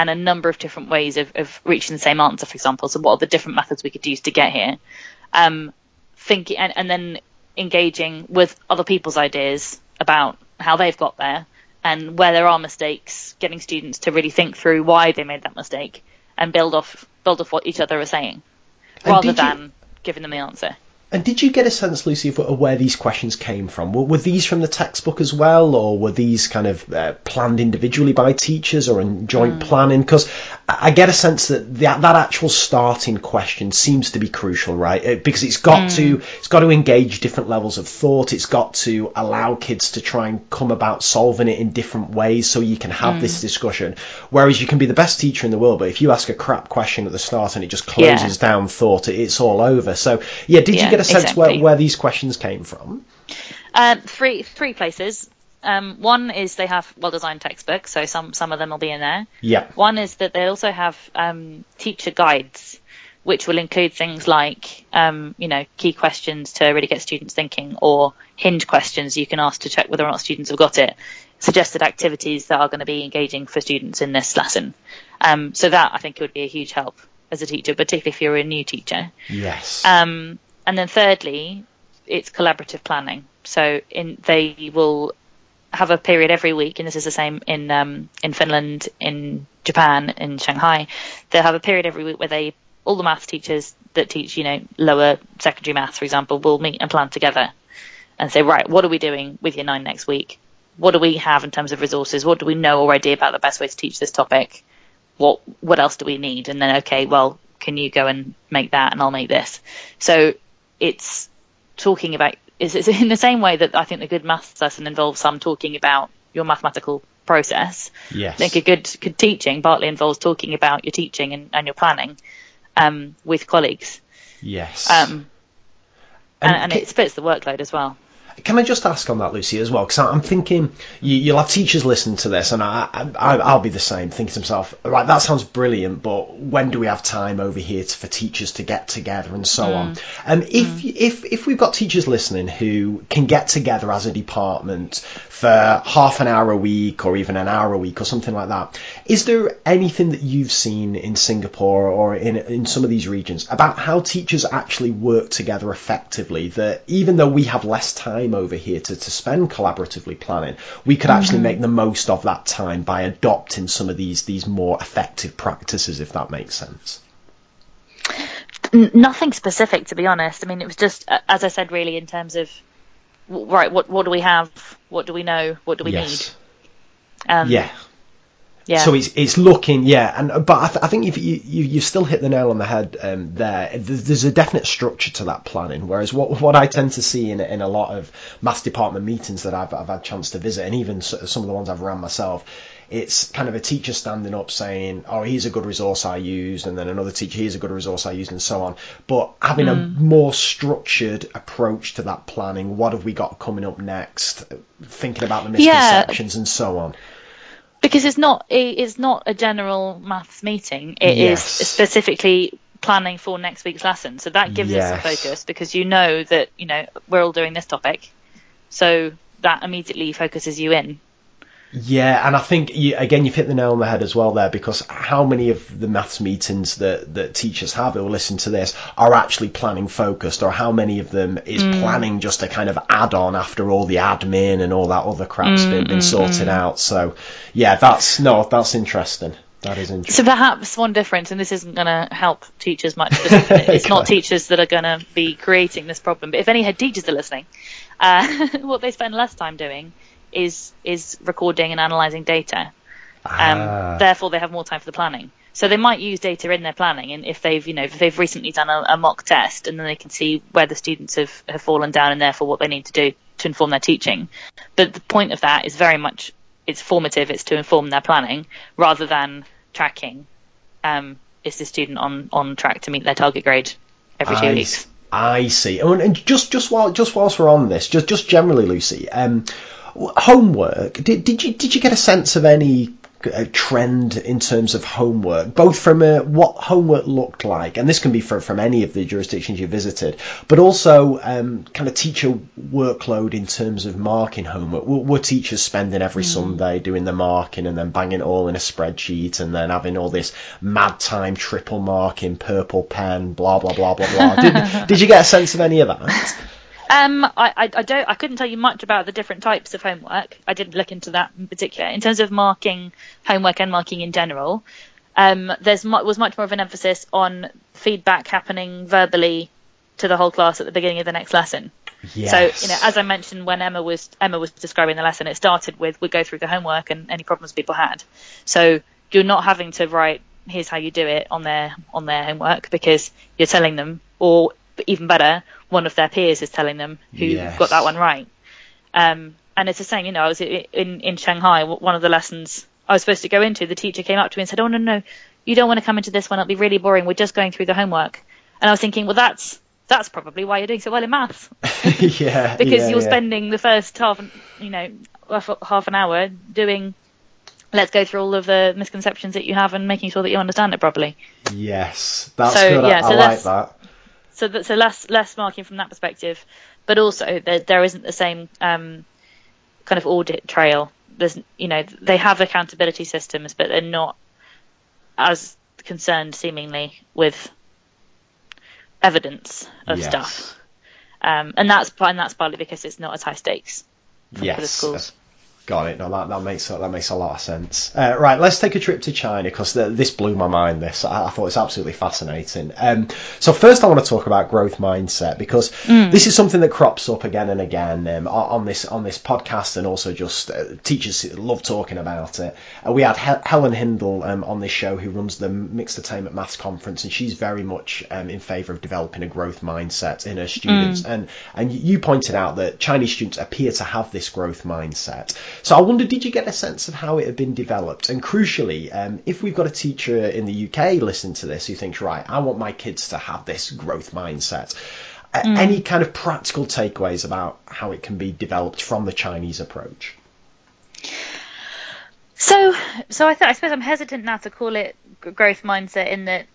and a number of different ways of, of, reaching the same answer, for example. So what are the different methods we could use to get here? Um, thinking and, and then engaging with other people's ideas about how they've got there and where there are mistakes, getting students to really think through why they made that mistake and build off build off what each other are saying, rather than you, giving them the answer. And did you get a sense, Lucy, of where these questions came from? Were, these from the textbook as well, or were these kind of uh, planned individually by teachers or in joint mm. planning? Because I get a sense that that, that actual starting question seems to be crucial, right? Because it's got mm. to it's got to engage different levels of thought. It's got to allow kids to try and come about solving it in different ways, so you can have mm. this discussion. Whereas you can be the best teacher in the world, but if you ask a crap question at the start and it just closes yeah. down thought, it, it's all over. So yeah, did yeah. you get a sense exactly. where, where these questions came from? Um, three three places. Um, one is they have well designed textbooks, so some some of them will be in there. Yeah. One is that they also have um, teacher guides, which will include things like um, you know key questions to really get students thinking, or hinge questions you can ask to check whether or not students have got it. Suggested activities that are going to be engaging for students in this lesson. Um, so that I think would be a huge help as a teacher, particularly if you're a new teacher. Yes. Um, and then thirdly, it's collaborative planning. So in they will have a period every week, and this is the same in um, in Finland, in Japan, in Shanghai. They'll have a period every week where they all the maths teachers that teach, you know, lower secondary maths, for example, will meet and plan together and say, right, what are we doing with year nine next week? What do we have in terms of resources? What do we know already about the best way to teach this topic? What what else do we need? And then, okay, well, can you go and make that, and I'll make this. So it's talking about is in the same way that I think the good maths lesson involves some talking about your mathematical process. Yes. I think a good good teaching partly involves talking about your teaching and, and your planning um, with colleagues. Yes. Um, and, and, and it splits the workload as well. Can I just ask on that, Lucy, as well? Because I'm thinking you, will have teachers listen to this, and I, I, will be the same, thinking to myself, right, that sounds brilliant, but when do we have time over here to, for teachers to get together and so mm. on? Um, if, mm. if, if we've got teachers listening who can get together as a department for half an hour a week or even an hour a week or something like that, is there anything that you've seen in Singapore or in, in some of these regions about how teachers actually work together effectively? That even though we have less time time over here to, to spend collaboratively planning, we could actually mm-hmm. make the most of that time by adopting some of these these more effective practices, if that makes sense. Nothing specific, to be honest. I mean, it was just, as I said, really in terms of right, what what do we have? What do we know? What do we yes. need? Um, yeah, yeah. So it's it's looking yeah, and but I, th- I think you've, you you still hit the nail on the head um, there. There's a definite structure to that planning. Whereas what what I tend to see in in a lot of maths department meetings that I've I've had chance to visit, and even some of the ones I've run myself, it's kind of a teacher standing up saying, "Oh, here's a good resource I used," and then another teacher, "Here's a good resource I used," and so on. But having mm. a more structured approach to that planning, what have we got coming up next? Thinking about the misconceptions yeah. and so on because it's not it's not a general maths meeting. It yes. is specifically planning for next week's lesson. So that gives us a focus because you know that you know we're all doing this topic, so that immediately focuses you in. Yeah, and I think you, again you've hit the nail on the head as well there because how many of the maths meetings that, that teachers have who listen to this are actually planning focused, or how many of them is mm. planning just a kind of add on after all the admin and all that other crap's been, been mm, mm, sorted out. So yeah, that's no, that's interesting. That is interesting. So perhaps one difference, and this isn't going to help teachers much, it's not teachers that are going to be creating this problem. But if any head teachers are listening, uh, what they spend less time doing is is recording and analysing data. Um, Ah. Therefore, they have more time for the planning. So they might use data in their planning, and if they've you know if they've recently done a, a mock test, and then they can see where the students have, have fallen down, and therefore what they need to do to inform their teaching. But the point of that is very much it's formative. It's to inform their planning rather than tracking. Um, is the student on on track to meet their target grade every two I, weeks? I see. Oh, And, just just while just whilst we're on this, just just generally, Lucy, um, homework. Did did you did you get a sense of any uh, trend in terms of homework, both from uh, what homework looked like, and this can be from from any of the jurisdictions you visited, but also um, kind of teacher workload in terms of marking homework. Were, were teachers spending every Sunday doing the marking and then banging it all in a spreadsheet and then having all this mad time triple marking, purple pen, blah blah blah blah blah? did, did you get a sense of any of that? Um, I, I, I don't. I couldn't tell you much about the different types of homework. I didn't look into that in particular. In terms of marking homework and marking in general, um, there's mu- was much more of an emphasis on feedback happening verbally to the whole class at the beginning of the next lesson. Yes. So, you know, as I mentioned when Emma was Emma was describing the lesson, it started with we go through the homework and any problems people had. So you're not having to write here's how you do it on their on their homework because you're telling them, or even better, one of their peers is telling them who Yes. got that one right. Um, and it's the same, you know. I was in in Shanghai. One of the lessons I was supposed to go into, the teacher came up to me and said, "Oh no, no, you don't want to come into this one. It'll be really boring. We're just going through the homework." And I was thinking, well, that's that's probably why you're doing so well in maths yeah. because yeah, you're yeah. spending the first half, an- you know, half, an hour doing. Let's go through all of the misconceptions that you have and making sure that you understand it properly. Yes, that's So, good. I- yeah, I, so like that's- that. So that, so less less marking from that perspective, but also there, there isn't the same um, kind of audit trail. There's you know they have accountability systems, but they're not as concerned seemingly with evidence of Yes. stuff. Um, and that's and that's partly because it's not as high stakes for, for the Yes. Got it. No, that, that makes that makes a lot of sense. Uh, right, let's take a trip to China because this blew my mind. This I, I thought it's absolutely fascinating. Um, so first, I want to talk about growth mindset because this is something that crops up again and again um, on this on this podcast, and also just uh, teachers love talking about it. Uh, we had Hel- Helen Hindle um, on this show who runs the Mixed Attainment Maths Conference, and she's very much um, in favour of developing a growth mindset in her students. And and you pointed out that Chinese students appear to have this growth mindset. So I wonder, did you get a sense of how it had been developed? And crucially, um, if we've got a teacher in the UK listening to this who thinks, right, I want my kids to have this growth mindset. uh, Any kind of practical takeaways about how it can be developed from the Chinese approach? So, so I, th- I suppose I'm hesitant now to call it growth mindset in that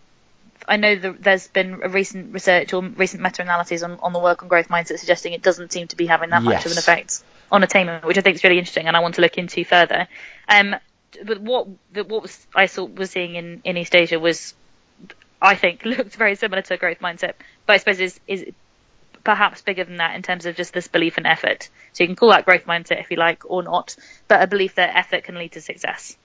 I know that there's been a recent research or recent meta-analyses on, on the work on growth mindset suggesting it doesn't seem to be having that much of an effect on attainment, which I think is really interesting and I want to look into further. Um, but what what was I saw was seeing in, in East Asia was I think looked very similar to a growth mindset, but I suppose is is perhaps bigger than that in terms of just this belief in effort. So you can call that growth mindset if you like or not, but a belief that effort can lead to success.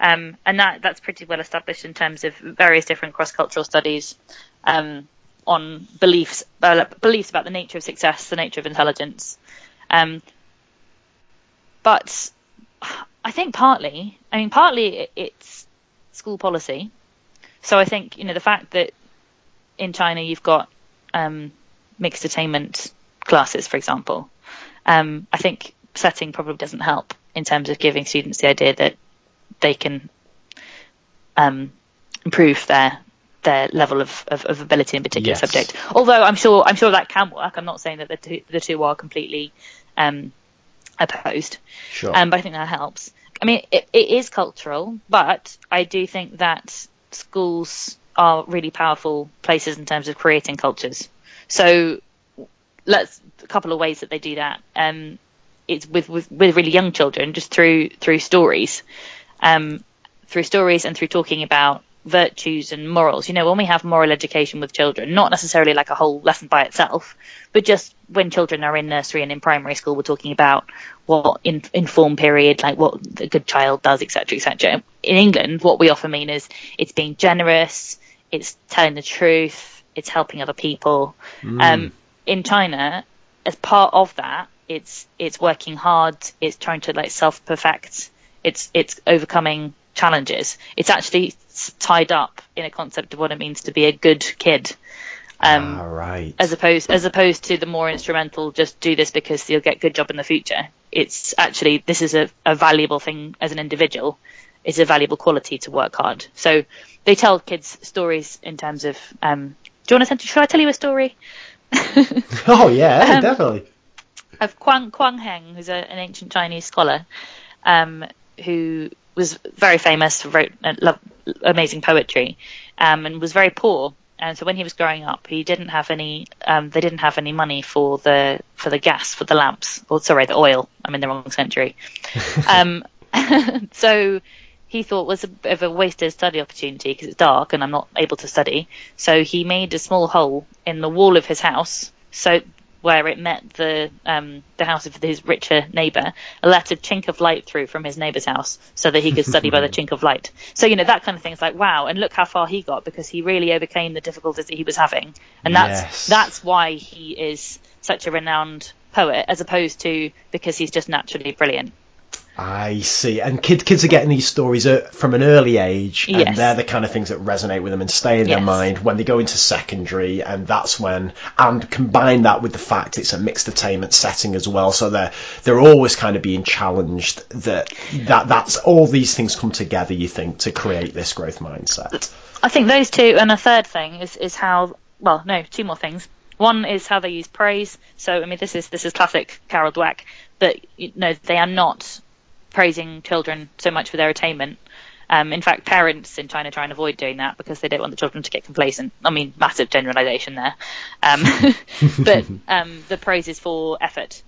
Um, and that that's pretty well established in terms of various different cross-cultural studies um, on beliefs uh, beliefs about the nature of success, the nature of intelligence. Um, but I think partly, I mean, partly it's school policy. So I think you know the fact that in China you've got um, mixed attainment classes, for example. Um, I think setting probably doesn't help in terms of giving students the idea that they can um, improve their their level of, of, of ability in a particular Yes. subject. Although I'm sure I'm sure that can work. I'm not saying that the two, the two are completely um, opposed. Sure. Um, but I think that helps. I mean, it, it is cultural, but I do think that schools are really powerful places in terms of creating cultures. So let's a couple of ways that they do that. Um, it's with, with with really young children, just through through stories, um, through stories and through talking about virtues and morals. You know, when we have moral education with children, not necessarily like a whole lesson by itself, but just when children are in nursery and in primary school, we're talking about what in inform period, like what a good child does, etc., etc. In England, what we often mean is it's being generous, it's telling the truth, it's helping other people. Mm. Um, in China, as part of that, it's it's working hard, it's trying to like self perfect, it's it's overcoming challenges. It's actually tied up in a concept of what it means to be a good kid. Um, right. As opposed as opposed to the more instrumental, just do this because you'll get a good job in the future. It's actually this is a, a valuable thing as an individual. It's a valuable quality to work hard. So they tell kids stories in terms of. Um, do you want to? Should I tell you a story? oh yeah, um, definitely. Of Kuang Kuang Heng, who's a, an ancient Chinese scholar, um, who was very famous, wrote uh, amazing poetry, um, and was very poor and so when he was growing up, he didn't have any. Um, they didn't have any money for the for the gas for the lamps, or sorry, the oil. I'm in the wrong century. um, so he thought was a bit of a wasted study opportunity because it's dark and I'm not able to study. So he made a small hole in the wall of his house so where it met the um, the house of his richer neighbour, let a chink of light through from his neighbor's house so that he could study by the chink of light. So you know that kind of thing is like wow, and look how far he got because he really overcame the difficulties that he was having, and that's yes. that's why he is such a renowned poet as opposed to because he's just naturally brilliant. I see. And kids kids are getting these stories from an early age, and yes. they're the kind of things that resonate with them and stay in yes. their mind when they go into secondary, and that's when. And combine that with the fact it's a mixed attainment setting as well, so they're they're always kind of being challenged. That that that's all these things come together. You think to create this growth mindset. I think those two, and a third thing is is how. Well, no, two more things. One is how they use praise. So I mean, this is this is classic Carol Dweck, but you know they are not praising children so much for their attainment. Um, in fact, parents in China try and avoid doing that because they don't want the children to get complacent. I mean, massive generalization there. Um, but um, the praise is for effort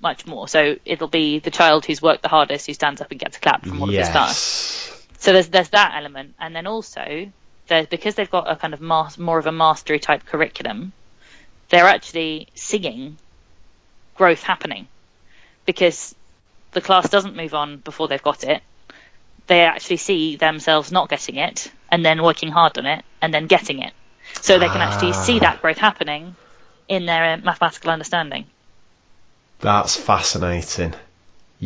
much more. So it'll be the child who's worked the hardest who stands up and gets a clap from all yes. of his class. So there's there's that element, and then also because they've got a kind of mas- more of a mastery type curriculum, they're actually seeing growth happening because the class doesn't move on before they've got it, they actually see themselves not getting it and then working hard on it and then getting it. So they can actually see that growth happening in their uh, mathematical understanding. That's fascinating.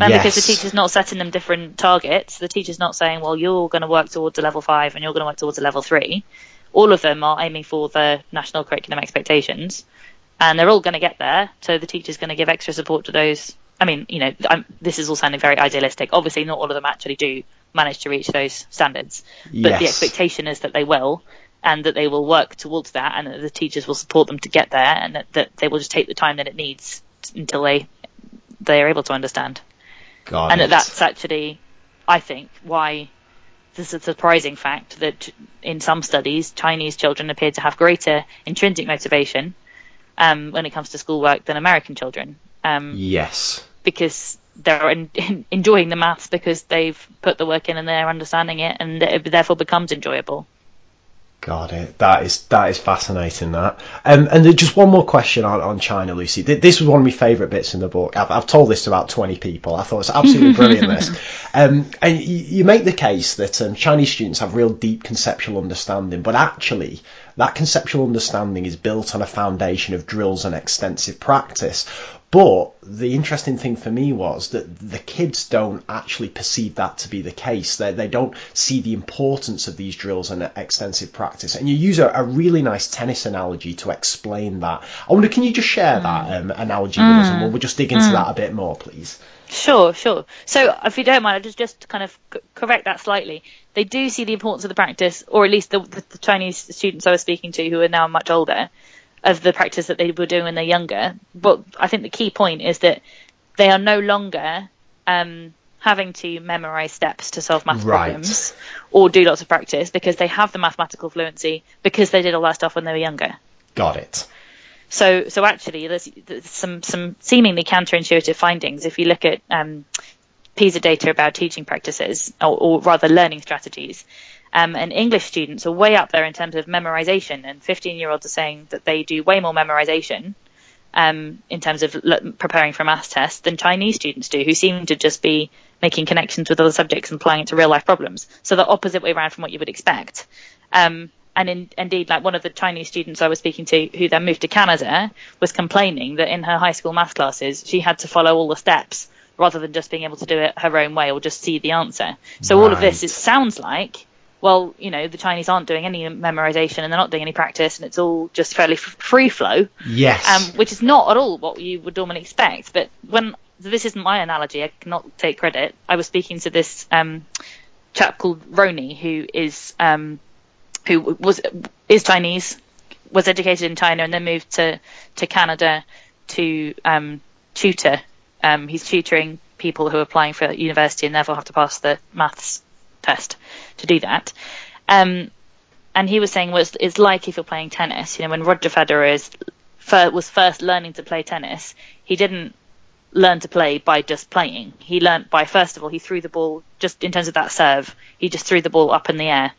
And yes. because the teacher's not setting them different targets, the teacher's not saying, well, you're going to work towards a level five and you're going to work towards a level three. All of them are aiming for the national curriculum expectations and they're all going to get there. So the teacher's going to give extra support to those I mean, you know, I'm, this is all sounding very idealistic. Obviously, not all of them actually do manage to reach those standards, but yes. the expectation is that they will, and that they will work towards that, and that the teachers will support them to get there, and that, that they will just take the time that it needs until they they are able to understand. Got and it. that that's actually, I think, why this is a surprising fact that in some studies Chinese children appear to have greater intrinsic motivation um, when it comes to schoolwork than American children. Um, yes. Because they're in, in, enjoying the maths because they've put the work in and they're understanding it, and it therefore becomes enjoyable. Got it. That is that is fascinating. That um, and just one more question on, on China, Lucy. This was one of my favourite bits in the book. I've, I've told this to about twenty people. I thought it's absolutely brilliant. This, um, and you, you, make the case that um, Chinese students have real deep conceptual understanding, but actually that conceptual understanding is built on a foundation of drills and extensive practice. But the interesting thing for me was that the kids don't actually perceive that to be the case. They, they don't see the importance of these drills and extensive practice. And you use a, a really nice tennis analogy to explain that. I wonder, can you just share that mm. um, analogy mm. with us and we'll, we'll just dig into mm. that a bit more, please? Sure, sure. So, if you don't mind, I'll just just kind of correct that slightly. They do see the importance of the practice, or at least the, the, the Chinese students I was speaking to, who are now much older, of the practice that they were doing when they're younger. But I think the key point is that they are no longer um, having to memorize steps to solve math Right. problems or do lots of practice because they have the mathematical fluency because they did all that stuff when they were younger. Got it. So, so actually, there's, there's some some seemingly counterintuitive findings if you look at um, PISA data about teaching practices, or, or rather learning strategies. Um, and English students are way up there in terms of memorization, and 15-year-olds are saying that they do way more memorization um, in terms of l- preparing for maths tests than Chinese students do, who seem to just be making connections with other subjects and applying it to real life problems. So the opposite way around from what you would expect. Um, and in, indeed, like one of the Chinese students I was speaking to, who then moved to Canada, was complaining that in her high school math classes she had to follow all the steps rather than just being able to do it her own way or just see the answer. So all of this Right. is, sounds like, well, you know, the Chinese aren't doing any memorization and they're not doing any practice, and it's all just fairly f- free flow Yes. um, which is not at all what you would normally expect. But when this isn't my analogy, I cannot take credit. I was speaking to this um, chap called Roni, who is um, who was is Chinese, was educated in China, and then moved to to Canada to um, tutor. Um, he's tutoring people who are applying for university and therefore have to pass the maths test to do that. Um, and he was saying was it's like if you're playing tennis. You know, when Roger Federer is was first learning to play tennis, he didn't learn to play by just playing. He learned by first of all he threw the ball just in terms of that serve. He just threw the ball up in the air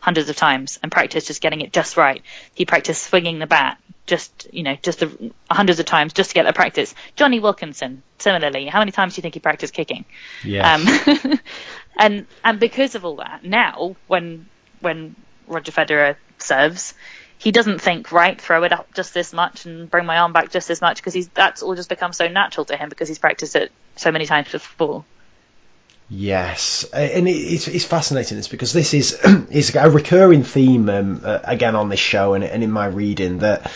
hundreds of times and practiced just getting it just right. He practiced swinging the bat just you know just the, hundreds of times just to get the practice. Jonny Wilkinson similarly, how many times do you think he practiced kicking? yes. Um, and and because of all that, now when when Roger Federer serves, he doesn't think right, throw it up just this much and bring my arm back just this much because he's that's all just become so natural to him because he's practiced it so many times before. Yes, and it- it's, it's fascinating. This because this is is a recurring theme um, again on this show and, and in my reading that.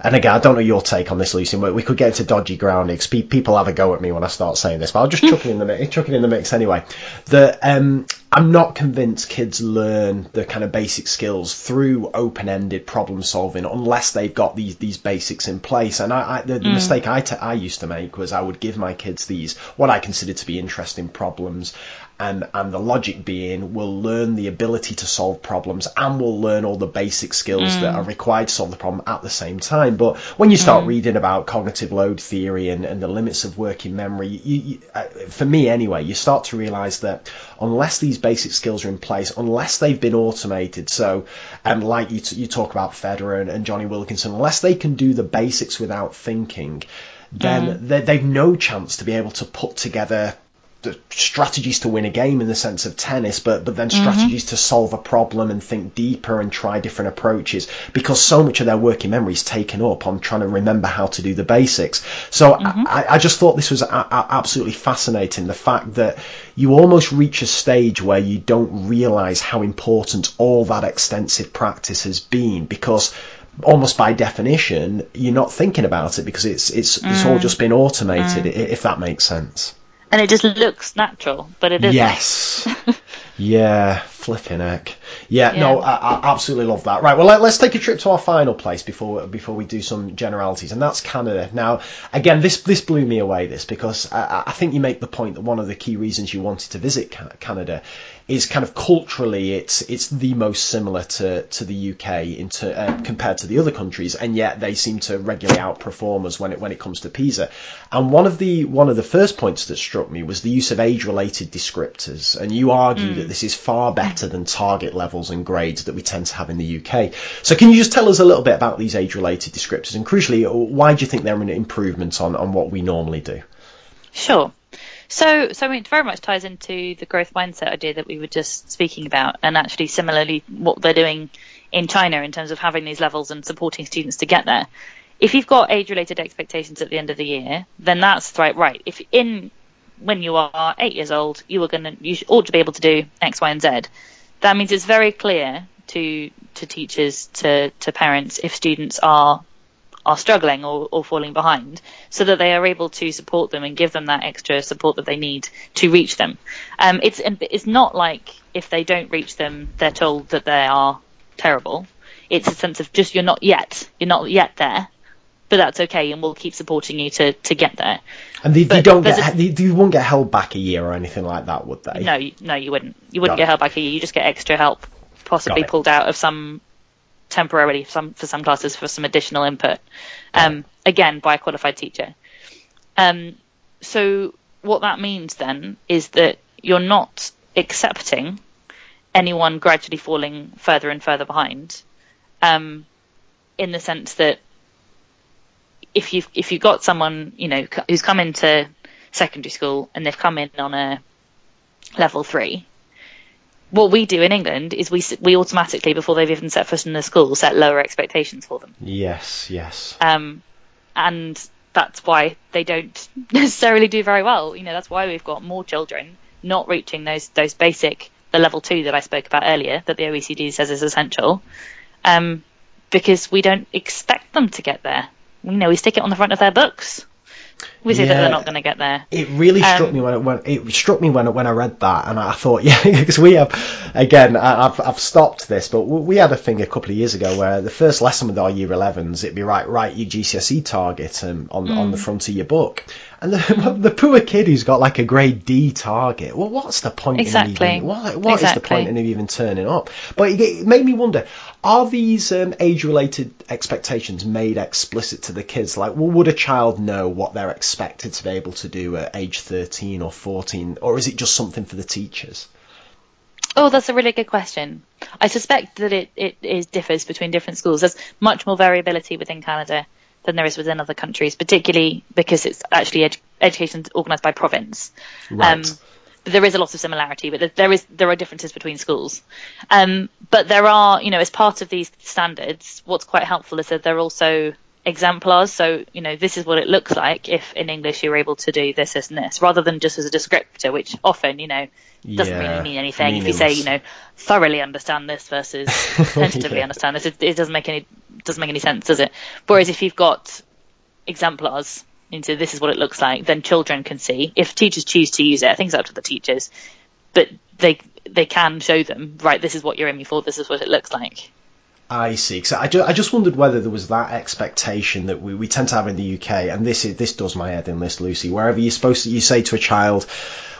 And again, I don't know your take on this, Lucy. but We could get into dodgy ground. Because pe- people have a go at me when I start saying this, but I'll just chuck it in the mix. Chuck it in the mix anyway. That um, I'm not convinced kids learn the kind of basic skills through open-ended problem solving unless they've got these these basics in place. And I, I the, the mistake I, t- I used to make was I would give my kids these what I considered to be interesting problems, and and the logic being we'll learn the ability to solve problems and we'll learn all the basic skills that are mm. required to solve the problem at the same time. But when you start mm. reading about cognitive load theory and, and the limits of working memory, you, you, uh, for me anyway, you start to realise that unless these basic skills are in place, unless they've been automated, so and like you, t- you talk about Federer and, and Jonny Wilkinson, unless they can do the basics without thinking, then mm. they, they've no chance to be able to put together the strategies to win a game in the sense of tennis, but but then mm-hmm. strategies to solve a problem and think deeper and try different approaches because so much of their working memory is taken up on trying to remember how to do the basics. So I, mm-hmm. I just thought this was a, a, absolutely fascinating. The fact that you almost reach a stage where you don't realise how important all that extensive practice has been because almost by definition you're not thinking about it because it's it's it's all mm. just been automated mm. i if that makes sense. And it just looks natural, but it isn't. Yes. yeah, flipping heck. Yeah, Yeah. no, I, I absolutely love that. Right, well, let, let's take a trip to our final place before before we do some generalities, and that's Canada. Now, again, this this blew me away. This because I, I think you make the point that one of the key reasons you wanted to visit Canada is kind of culturally, it's it's the most similar to, to the UK into uh, compared to the other countries, and yet they seem to regularly outperform us when it when it comes to PISA. And one of the one of the first points that struck me was the use of age-related descriptors, and you argue that this is far better than target levels and grades that we tend to have in the UK. So can you just tell us a little bit about these age-related descriptors, and crucially, why do you think they're an improvement on, on what we normally do? Sure. So, so I mean, it very much ties into the growth mindset idea that we were just speaking about, and actually similarly what they're doing in China in terms of having these levels and supporting students to get there. If you've got age-related expectations at the end of the year, then that's right. Right. If in when you are eight years old, you are going to you ought to be able to do X, Y, and Z. That means it's very clear to to teachers, to to parents, if students are are struggling or, or falling behind so that they are able to support them and give them that extra support that they need to reach them. Um, it's, it's not like if they don't reach them, they're told that they are terrible. It's a sense of just you're not yet, you're not yet there. but that's okay, and we'll keep supporting you to, to get there. And they, they don't get a- they, they won't get held back a year or anything like that, would they? No, you- no, you wouldn't. You wouldn't Got it. get held back a year. You just get extra help, possibly pulled out of some temporarily for some for some classes for some additional input. Um, again, by a qualified teacher. Um, so what that means then is that you're not accepting anyone gradually falling further and further behind. Um, in the sense that if you if you've got someone you know who's come into secondary school and they've come in on a level three, what we do in England is we we automatically before they've even set foot in the school set lower expectations for them, Yes, yes. um, and that's why they don't necessarily do very well. You know that's why we've got more children not reaching those those basic the level two that I spoke about earlier that the OECD says is essential, um, because we don't expect them to get there. You know we stick it on the front of their books. We say that they're not going to get there. It really struck Um, me when it, when it struck me when when I read that, and I thought, yeah, because we have, again, I, I've I've stopped this, but we had a thing a couple of years ago where the first lesson with our year 11s, it'd be right, write your GCSE target um, on on the Mm. front of your book, and the the poor kid who's got like a grade D target, well, what's the point? Exactly. even, what what is the point in even turning up? But it, it made me wonder. Are these um, age-related expectations made explicit to the kids? Like, well, would a child know what they're expected to be able to do at age 13 or 14, or is it just something for the teachers? Oh, that's a really good question. I suspect that it, it is differs between different schools. There's much more variability within Canada than there is within other countries, particularly because it's actually ed- education organised by province. Right. but there is a lot of similarity, but there- there is there are differences between schools. Um, but there are, you know, as part of these standards, what's quite helpful is that they're also exemplars. So, you know, this is what it looks like if in English you're able to do this, this, and this, rather than just as a descriptor, which often, you know, doesn't Yeah, really mean anything. If you say, you know, thoroughly understand this versus tentatively Yeah. understand this, it, it doesn't make any doesn't make any sense, does it? Whereas if you've got exemplars into this is what it looks like, then children can see. If teachers choose to use it, I think it's up to the teachers, but they they can show them right. This is what you're aiming for. This is what it looks like. I see. So I, ju- I just wondered whether there was that expectation that we, we tend to have in the UK, and this is this does my head in this, Lucy. Wherever you're supposed to, you say to a child,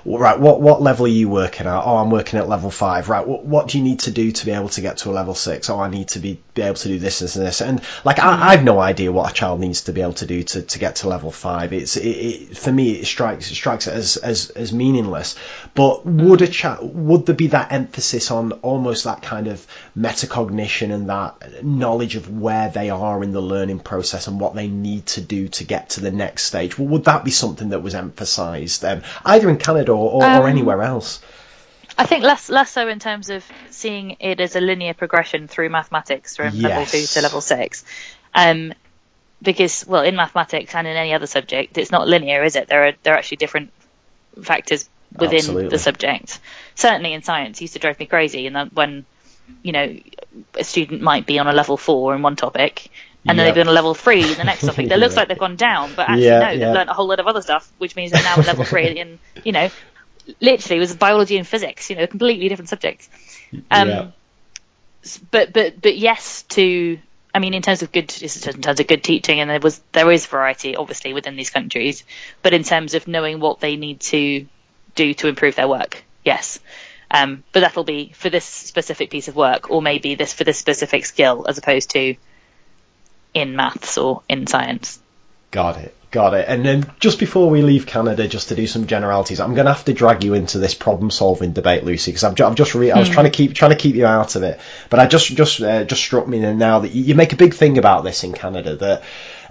"Well, right, what what level are you working at? Oh, I'm working at level five. Right, what what do you need to do to be able to get to a level six? Oh, I need to be be able to do this, this, and this. And like, I, I've no idea what a child needs to be able to do to, to get to level five. It's it, it, for me, it strikes it strikes it as as as meaningless. But would a child would there be that emphasis on almost that kind of metacognition and that knowledge of where they are in the learning process and what they need to do to get to the next stage? Well, would that be something that was emphasised um, either in Canada or, or, or Um, anywhere else? I think less less so in terms of seeing it as a linear progression through mathematics from level two to level six. Um, because well, in mathematics and in any other subject, it's not linear, is it? There are there are actually different factors within Absolutely. the subject. Certainly in science, it used to drive me crazy, and then when you know a student might be on a level four in one topic. And then Yep. they've been on level three in the next topic. That looks like they've gone down, but actually Yeah, no, they've yeah. learned a whole lot of other stuff, which means they're now at level three in you know literally it was biology and physics, you know, completely different subjects. Um, yeah. But but but yes to, I mean, in terms of good, in terms of good teaching, and there was there is variety obviously within these countries, but in terms of knowing what they need to do to improve their work, yes. Um, but that'll be for this specific piece of work, or maybe this for this specific skill, as opposed to in maths or in science. Got it. Got it. And then just before we leave Canada, just to do some generalities, I'm going to have to drag you into this problem-solving debate, Lucy, because I've, ju- I've just re- I was trying to keep trying to keep you out of it, but I just just uh, just struck me now that you, you make a big thing about this in Canada that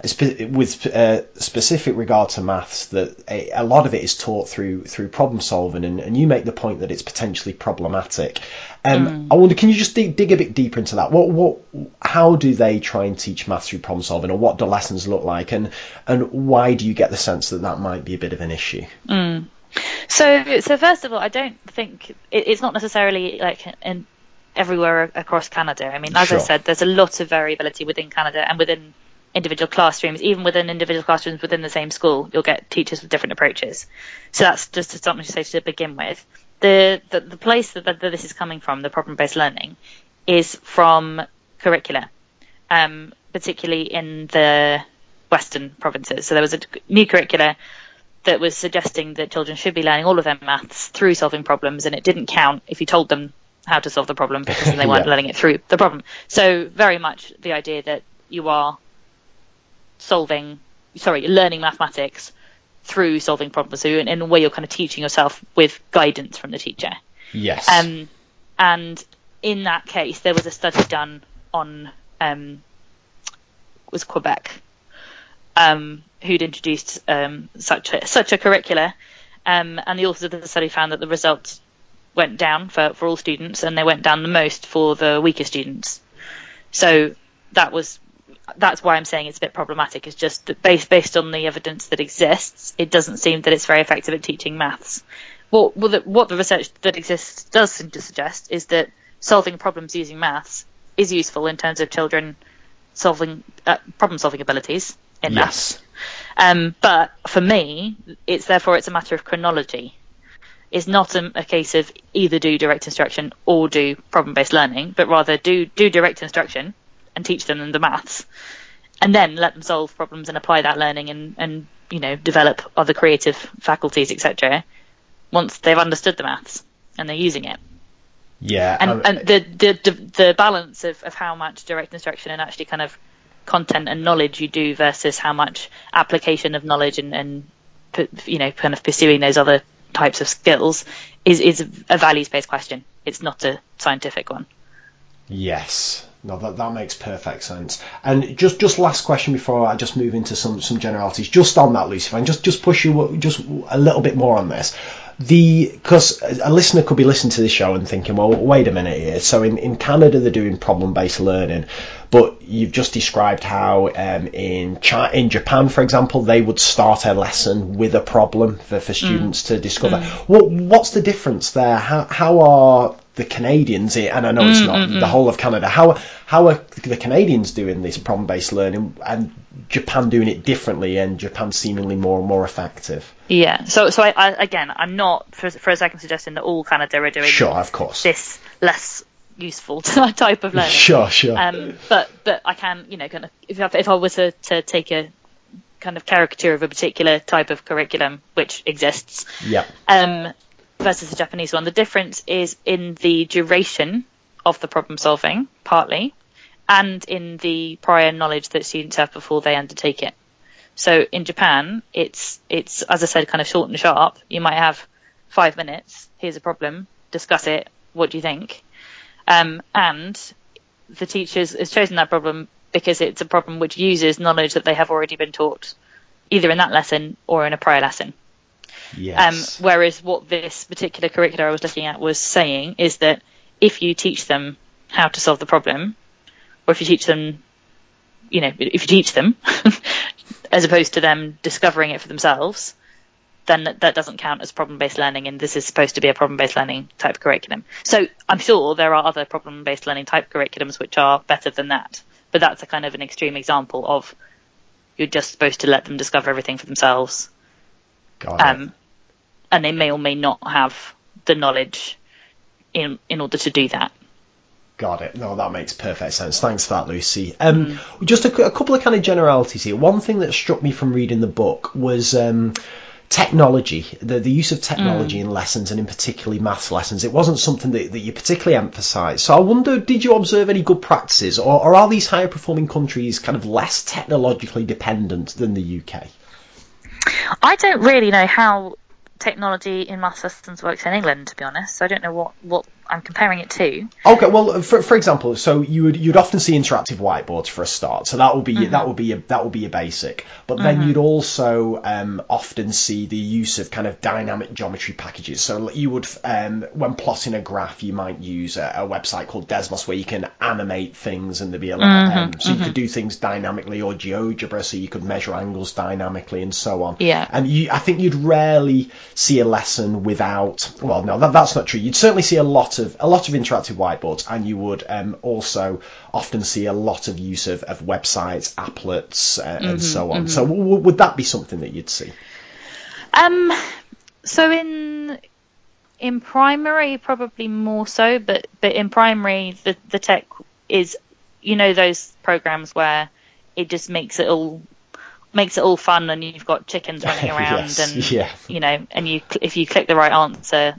with uh, specific regard to maths that a, a lot of it is taught through through problem solving, and, and you make the point that it's potentially problematic. Um, I wonder, can you just dig, dig a bit deeper into that? What what how do they try and teach maths through problem solving, or what do lessons look like, and and why do you get the sense that that might be a bit of an issue? So, so first of all, I don't think it, it's not necessarily like in everywhere across Canada. I mean, as Sure. I said, there's a lot of variability within Canada and within individual classrooms. Even within individual classrooms within the same school, you'll get teachers with different approaches. So that's just something to say to begin with. The the, the place that, that this is coming from, the problem-based learning, is from curricula, um, particularly in the Western provinces. So there was a new curricula that was suggesting that children should be learning all of their maths through solving problems, and it didn't count if you told them how to solve the problem because they weren't Yeah. learning it through the problem. So very much the idea that you are solving, sorry, learning mathematics through solving problems. So in, in a way, you're kind of teaching yourself with guidance from the teacher. Yes. Um, and in that case, there was a study done on um, was Quebec, um, who'd introduced um, such a, such a curricula, um, and the authors of the study found that the results went down for, for all students, and they went down the most for the weaker students. So that was that's why I'm saying it's a bit problematic. Is just that based based on the evidence that exists, it doesn't seem that it's very effective at teaching maths. What well, the, what the research that exists does seem to suggest is that solving problems using maths is useful in terms of children solving uh, problem solving abilities in maths. Um, but for me, it's therefore it's a matter of chronology. It's not a, a case of either do direct instruction or do problem based learning, but rather do do direct instruction and teach them the maths, and then let them solve problems and apply that learning and and you know develop other creative faculties etc. Once they've understood the maths and they're using it Yeah. and um, and the the the, the balance of, of how much direct instruction and actually kind of content and knowledge you do versus how much application of knowledge and and you know kind of pursuing those other types of skills is is a values based question. It's not a scientific one. Yes. No, that, that makes perfect sense. And just just last question before I just move into some some generalities. Just on that, Lucy, if I can just just push you just a little bit more on this. The because a listener could be listening to this show and thinking, well, wait a minute here. So in, in Canada they're doing problem based learning, but you've just described how um, in Chi- in Japan, for example, they would start a lesson with a problem for, for students to discover. What what's the difference there? How how are the Canadians, and I know it's not the whole of Canada. How how are the Canadians doing this problem-based learning, and Japan doing it differently, and Japan seemingly more and more effective? Yeah. So so I, I again I'm not for for a second suggesting that all Canada are doing Sure, of course. this less useful type of learning. Sure, sure. Um, but but I can you know kind of if I, if I was to, to take a kind of caricature of a particular type of curriculum which exists yeah, um, versus the Japanese one, the difference is in the duration of the problem solving partly, and in the prior knowledge that students have before they undertake it. So in Japan, it's it's as I said, kind of short and sharp. You might have five minutes. Here's a problem. Discuss it. What do you think? Um, and the teachers has chosen that problem because it's a problem which uses knowledge that they have already been taught, either in that lesson or in a prior lesson. Um, whereas what this particular curricula I was looking at was saying is that if you teach them how to solve the problem, or if you teach them, you know, if you teach them, as opposed to them discovering it for themselves, then that, that doesn't count as problem-based learning, and this is supposed to be a problem-based learning type curriculum. So I'm sure there are other problem-based learning type curriculums which are better than that, but that's a kind of an extreme example of you're just supposed to let them discover everything for themselves. Um, and they may or may not have the knowledge in in order to do that. Got it. No, that makes perfect sense. Thanks for that, Lucy. Um, Just a, a couple of kind of generalities here. One thing that struck me from reading the book was um, technology, the, the use of technology in lessons, and in particularly maths lessons. It wasn't something that, that you particularly emphasised. So I wonder, did you observe any good practices, or, or are these higher performing countries kind of less technologically dependent than the UK? I don't really know how technology in maths systems works in England, to be honest. So I don't know what what I'm comparing it to. Okay, well, for, for example, so you would you'd often see interactive whiteboards for a start. So that will be that will be your, that will be your basic. But then you'd also um, often see the use of kind of dynamic geometry packages. So you would um, when plotting a graph, you might use a, a website called Desmos where you can animate things and there'd be a lot. Um, so you could do things dynamically or GeoGebra, so you could measure angles dynamically and so on. Yeah. And you, I think you'd rarely see a lesson without. Well, no, that, that's not true. You'd certainly see a lot of a lot of interactive whiteboards, and you would um, also often see a lot of use of, of websites, applets, uh, and so on. So w- w- would that be something that you'd see? Um, so in in primary, probably more so, but but in primary, the the tech is, you know, those programs where it just makes it all makes it all fun, and you've got chickens running around, Yes, and yeah. you know, and you if you click the right answer,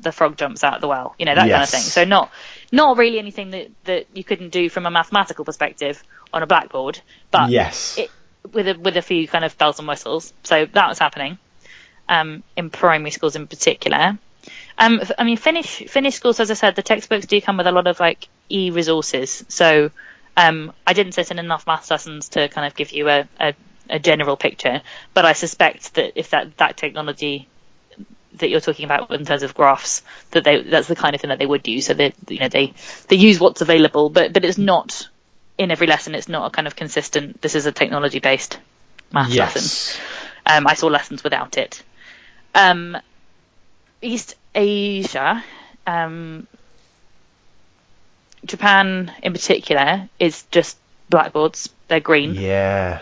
the frog jumps out of the well, you know that kind of thing. So not not really anything that that you couldn't do from a mathematical perspective on a blackboard, but yes. it, with a with a few kind of bells and whistles. So that was happening um, in primary schools in particular. Um, I mean, Finnish Finnish schools, as I said, the textbooks do come with a lot of like e resources. So um, I didn't sit in enough maths lessons to kind of give you a, a, a general picture, but I suspect that if that that technology that you're talking about in terms of graphs, that they that's the kind of thing that they would use. So they you know they they use what's available, but but it's not in every lesson. It's not a kind of consistent. This is a technology based lesson. yes. Um, I saw lessons without it. Um, East Asia, um, Japan in particular, is just blackboards. They're green Yeah.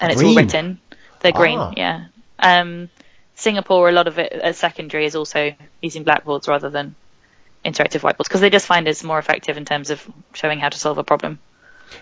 and it's all written. They're green, Ah. yeah. Um, Singapore, a lot of it at secondary is also using blackboards rather than interactive whiteboards because they just find it's more effective in terms of showing how to solve a problem.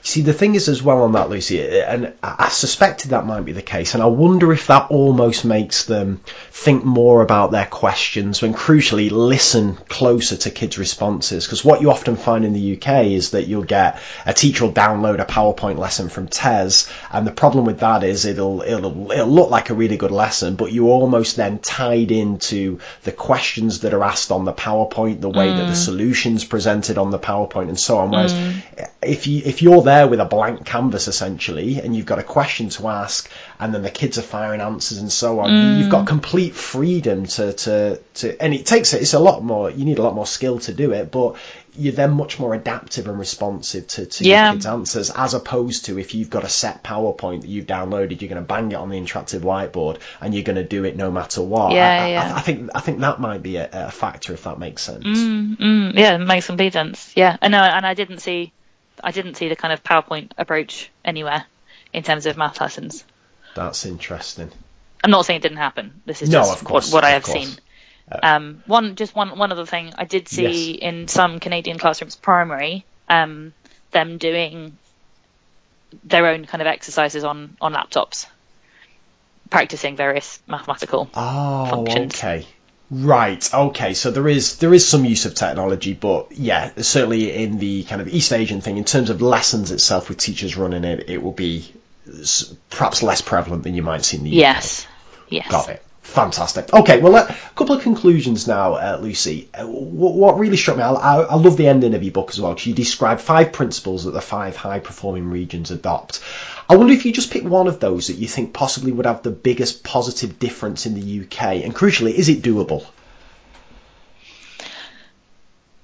See, the thing is as well on that, Lucy, and I suspected that might be the case, and I wonder if that almost makes them think more about their questions when crucially listen closer to kids' responses. Because what you often find in the UK is that you'll get a teacher will download a PowerPoint lesson from TES, and the problem with that is it'll it'll it'll look like a really good lesson, but you almost then tied into the questions that are asked on the PowerPoint, the way that the mm. solutions presented on the PowerPoint, and so on. Whereas mm. if you if you're there with a blank canvas essentially, and you've got a question to ask, and then the kids are firing answers and so on, you you've got complete freedom to to to, and it takes it. it's a lot more. You need a lot more skill to do it, but you're then much more adaptive and responsive to, to Yeah. your kids' answers, as opposed to if you've got a set PowerPoint that you've downloaded, you're going to bang it on the interactive whiteboard, and you're going to do it no matter what. Yeah, I, I- yeah. I, think I think that might be a, a factor if that makes sense. Mm, yeah, it makes complete sense. Yeah, and no, and I didn't see, I didn't see the kind of PowerPoint approach anywhere in terms of math lessons. That's interesting. I'm not saying it didn't happen. This is No, just course, what, what I have course. seen. Um, one, just one, one other thing I did see Yes. in some Canadian classrooms, primary, um, them doing their own kind of exercises on on laptops, practicing various mathematical. Oh, functions. okay. Right. Okay. So there is there is some use of technology, but yeah, certainly in the kind of East Asian thing, in terms of lessons itself with teachers running it, it will be perhaps less prevalent than you might see in the UK. Yes, yes. Got it. Fantastic. Okay, well, a couple of conclusions now, uh, Lucy. Uh, what, what really struck me, I, I, I love the ending of your book as well, because you describe five principles that the five high performing regions adopt. I wonder if you just pick one of those that you think possibly would have the biggest positive difference in the UK, and crucially, is it doable?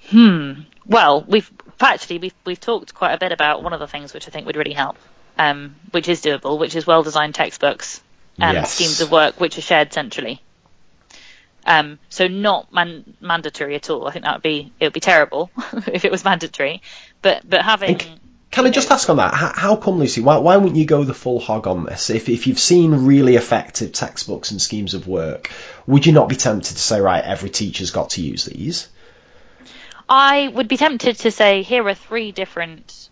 Hmm. Well, we've actually we've we've talked quite a bit about one of the things which I think would really help, um, which is doable, which is well designed textbooks and Yes. schemes of work which are shared centrally. Um, so not man- mandatory at all. I think that would be it would be terrible if it was mandatory, but but having Can I just ask on that? How, come, Lucy? Why, why wouldn't you go the full hog on this? If, if you've seen really effective textbooks and schemes of work, would you not be tempted to say, right, every teacher's got to use these? I would be tempted to say here are three different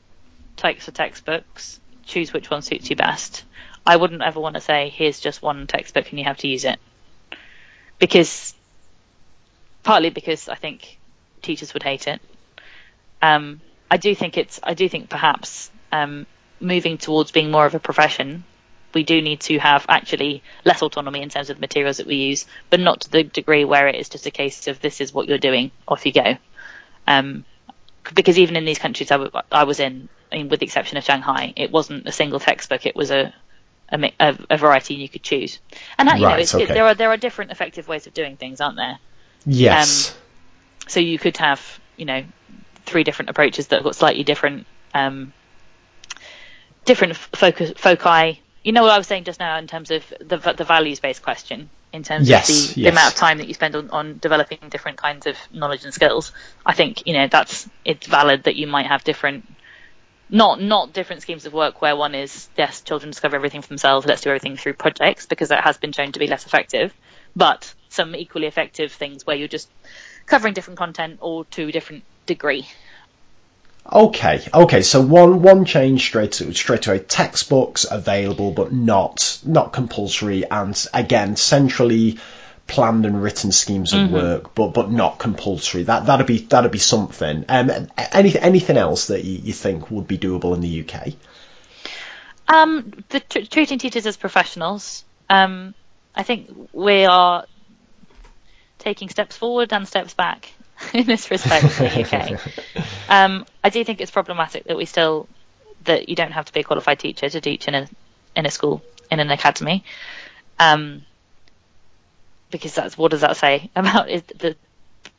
types of textbooks. Choose which one suits you best. I wouldn't ever want to say here's just one textbook and you have to use it. Because partly because I think teachers would hate it. Um, I do think it's I do think perhaps um, moving towards being more of a profession we do need to have actually less autonomy in terms of the materials that we use, but not to the degree where it is just a case of this is what you're doing, off you go. Um, because even in these countries I, w- I was in, I mean, with the exception of Shanghai, it wasn't a single textbook; it was a a, a, variety you could choose. And that, you know, Right, it, okay. there are there are different effective ways of doing things, aren't there? Yes. So you could have, you know, three different approaches that have got slightly different, um, different focus foci. You know what I was saying just now in terms of the the values based question, in terms Yes, of the, yes. the amount of time that you spend on, on developing different kinds of knowledge and skills. I think you know that's it's valid that you might have different. Not not different schemes of work where one is yes children discover everything for themselves let's do everything through projects because that has been shown to be less effective, but some equally effective things where you're just covering different content or to different degree. Okay, okay. So one one change straight to straight away. Textbooks available, but not not compulsory, and again centrally planned and written schemes of Mm-hmm. work, but but not compulsory. That that'd be that'd be something. Um, anything anything else that you, you think would be doable in the UK? Um, the tr- treating teachers as professionals. Um, I think we are taking steps forward and steps back in this respect in the UK. um, I do think it's problematic that we still that you don't have to be a qualified teacher to teach in a in a school in an academy. Um, because that's what does that say about is the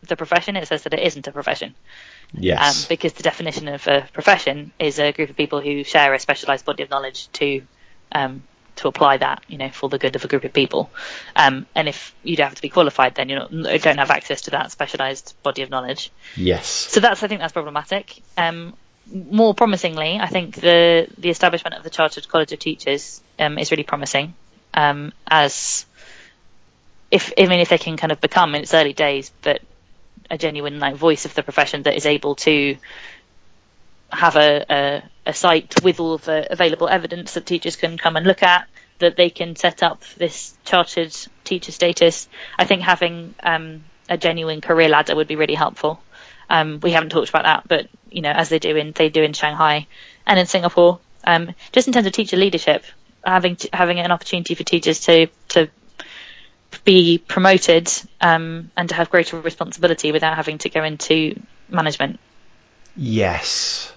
the profession? It says that it isn't a profession. Um, Yes. because the definition of a profession is a group of people who share a specialised body of knowledge to um, to apply that, you know, for the good of a group of people. Um, and if you don't have to be qualified, then you don't, don't have access to that specialised body of knowledge. yes. So that's I think that's problematic. Um, more promisingly, I think the the establishment of the Chartered College of Teachers um, is really promising. Um, as if I mean if they can kind of become in its early days, but a genuine like voice of the profession that is able to have a, a, a site with all the available evidence that teachers can come and look at, that they can set up this chartered teacher status. I think having um, a genuine career ladder would be really helpful. Um, we haven't talked about that, but you know, as they do in they do in Shanghai and in Singapore, um, just in terms of teacher leadership, having t- having an opportunity for teachers to to be promoted um, and to have greater responsibility without having to go into management. Yes.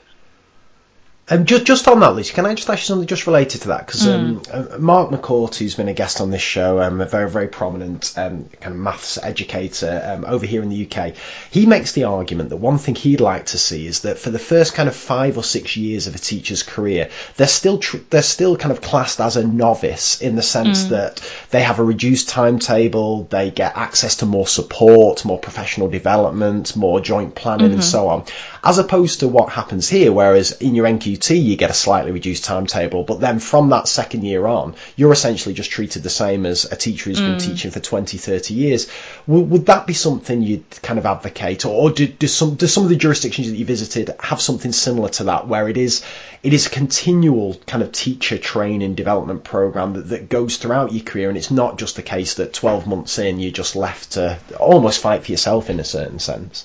Um, just, just on that, Lucy, can I just ask you something just related to that? Because um, uh, Mark McCourt, who's been a guest on this show, um, a very, very prominent um, kind of maths educator um, over here in the UK, he makes the argument that one thing he'd like to see is that for the first kind of five or six years of a teacher's career, they're still tr- they're still kind of classed as a novice in the sense that they have a reduced timetable, they get access to more support, more professional development, more joint planning, and so on, as opposed to what happens here, whereas in your NQT you get a slightly reduced timetable, but then from that second year on, you're essentially just treated the same as a teacher who's been mm. teaching for 20, 30 years. W- would that be something you'd kind of advocate, or, or do, do some do some of the jurisdictions that you visited have something similar to that, where it is it is a continual kind of teacher training development program that, that goes throughout your career, and it's not just the case that 12 months in you're just left to almost fight for yourself in a certain sense.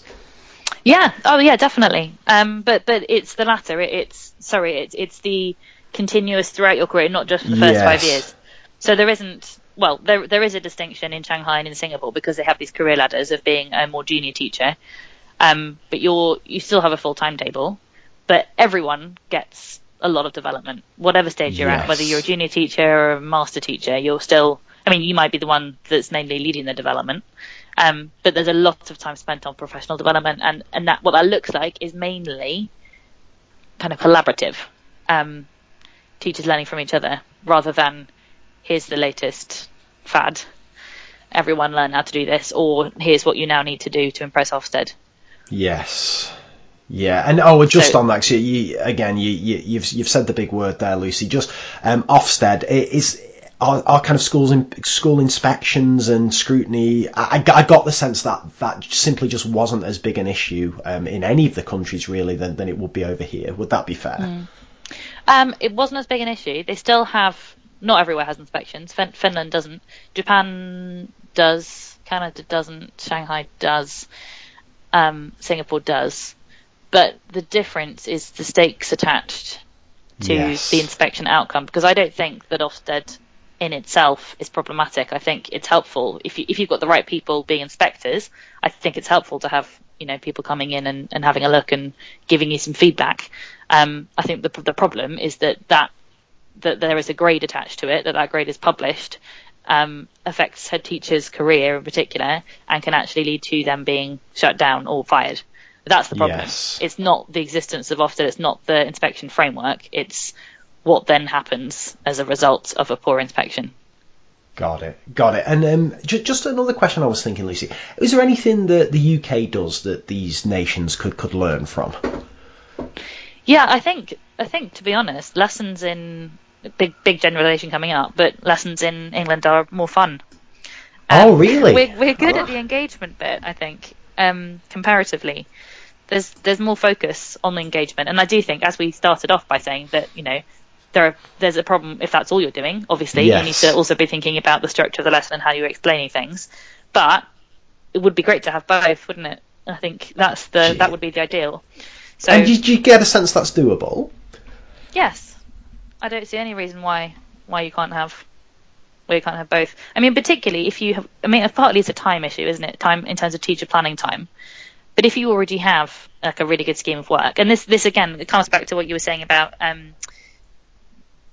Yeah. Oh, yeah, definitely. Um, but but it's the latter. It, it's sorry. It's it's the continuous throughout your career, not just for the first five years. So there isn't. Well, there there is a distinction in Shanghai and in Singapore because they have these career ladders of being a more junior teacher. Um, but you're you still have a full timetable, but everyone gets a lot of development, whatever stage you're at. Whether you're a junior teacher or a master teacher, you're still. I mean, you might be the one that's mainly leading the development, um, but there's a lot of time spent on professional development, and and that what that looks like is mainly kind of collaborative, um, teachers learning from each other rather than here's the latest fad, everyone learn how to do this, or here's what you now need to do to impress Ofsted. Yes. Yeah, and oh, just So- on that, you, you, again, you, you, you've you've said the big word there, Lucy. Just um, Ofsted is our, our kind of schools in, school inspections and scrutiny. I, I got- the sense that that simply just wasn't as big an issue um, in any of the countries really than, than it would be over here. Would that be fair? Um, it wasn't as big an issue. They still have. Not everywhere has inspections. Fin- Finland doesn't. Japan does. Canada doesn't. Shanghai does. Um, Singapore does. But the difference is the stakes attached to Yes. the inspection outcome. Because I don't think that Ofsted in itself is problematic. I think it's helpful if you if you've got the right people being inspectors. I think it's helpful to have you know people coming in and, and having a look and giving you some feedback. Um, I think the the problem is that that that there is a grade attached to it, that that grade is published, um, affects head teacher's career in particular, and can actually lead to them being shut down or fired. That's the problem. Yes. It's not the existence of Ofsted, it's not the inspection framework, it's what then happens as a result of a poor inspection. Got it, got it. And um, ju- just another question I was thinking, Lucy. Is there anything that the UK does that these nations could could learn from? Yeah, I think I think to be honest, lessons in big big generalization coming up, but lessons in England are more fun. Oh, really? We're we're good Oh. at the engagement bit, I think, um, comparatively. there's there's more focus on the engagement, and I do think, as we started off by saying that you know there are, there's a problem if that's all you're doing. Obviously, Yes. you need to also be thinking about the structure of the lesson and how you're explaining things. But it would be great to have both, wouldn't it? I think that's the that would be the ideal. So And did you get a sense that's doable? yes, I don't see any reason why why you can't have why you can't have both. I mean, particularly if you have. I mean, partly it's a time issue, isn't it? Time in terms of teacher planning time. But if you already have like a really good scheme of work, and this this again it comes back to what you were saying about um,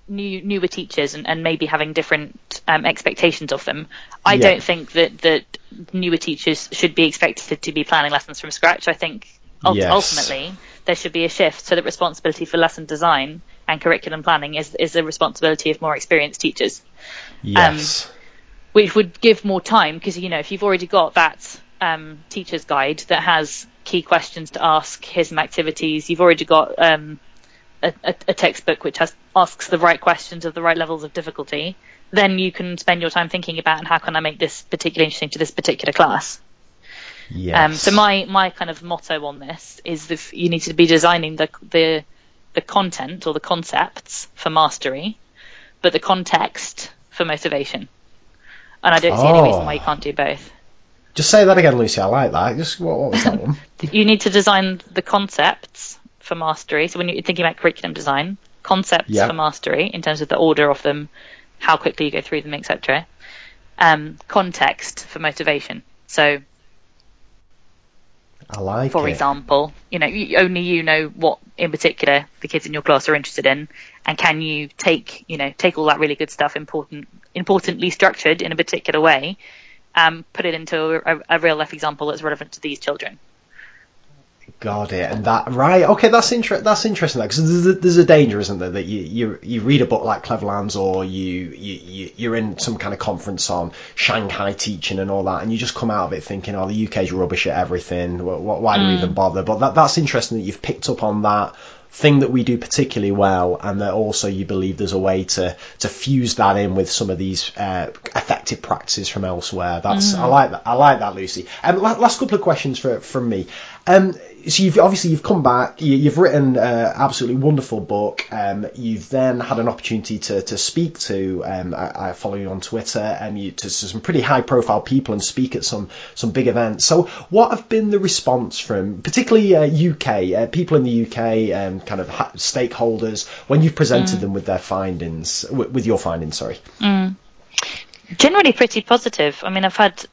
new newer teachers and, and maybe having different um, expectations of them. I Yeah. don't think that that newer teachers should be expected to be planning lessons from scratch. I think ult- Yes. ultimately there should be a shift so that responsibility for lesson design and curriculum planning is is the responsibility of more experienced teachers Yes. which would give more time because you know if you've already got that um, teacher's guide that has key questions to ask, here's some activities. You've already got um, a, a, textbook which has asks the right questions of the right levels of difficulty. Then you can spend your time thinking about and how can I make this particularly interesting to this particular class. yes. Um, so my my kind of motto on this is that you need to be designing the the the content or the concepts for mastery, but the context for motivation. And I don't see any Oh. reason why you can't do both. Just say that again, Lucy. I like that. Just what, what was that one? You need to design the concepts for mastery. So when you're thinking about curriculum design, concepts Yeah. for mastery in terms of the order of them, how quickly you go through them, etc. Um, context for motivation. So I like for it. example, you know, only you know what in particular the kids in your class are interested in, and can you take, you know, take all that really good stuff, important, importantly structured in a particular way, um, put it into a, a real life example that's relevant to these children. Got it, and that right? Okay, that's inter- That's interesting because there's, a- there's a danger, isn't there, that you, you you read a book like Cleverlands or you, you you you're in some kind of conference on Shanghai teaching and all that, and you just come out of it thinking, oh, the UK's rubbish at everything. Wh- wh- Why do we even bother? But that that's interesting that you've picked up on that thing that we do particularly well, and that also you believe there's a way to to fuse that in with some of these uh, effective practices from elsewhere. That's I like that. I like that, Lucy. Um, last couple of questions for from me. Um, so you've obviously you've come back. You, you've written uh, absolutely wonderful book. Um, you've then had an opportunity to to speak to. Um, I, I follow you on Twitter and you to, some pretty high profile people and speak at some some big events. So what have been the response from particularly uh, UK uh, people in the UK um, kind of ha- stakeholders when you've presented them with their findings with, with your findings? Sorry. Generally, pretty positive. I mean, I've had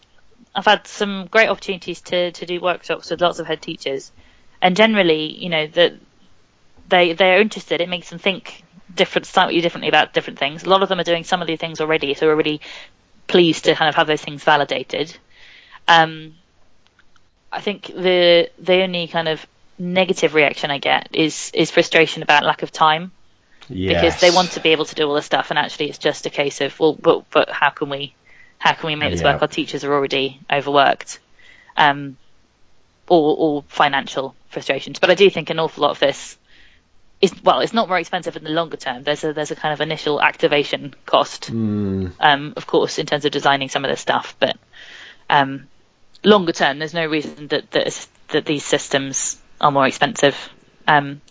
I've had some great opportunities to to do workshops with lots of head teachers, and generally, you know, that they they're interested. It makes them think different, slightly differently about different things. A lot of them are doing some of these things already, so we're really pleased to kind of have those things validated. Um, I think the the only kind of negative reaction I get is is frustration about lack of time because they want to be able to do all this stuff, and actually it's just a case of well, but but how can we how can we make this Yeah. work? Our teachers are already overworked, um, or or financial frustrations. But I do think an awful lot of this is well, it's not very expensive in the longer term. There's a there's a kind of initial activation cost, Mm, um, of course, in terms of designing some of this stuff, but um, longer term, there's no reason that that, that these systems are more expensive. Um,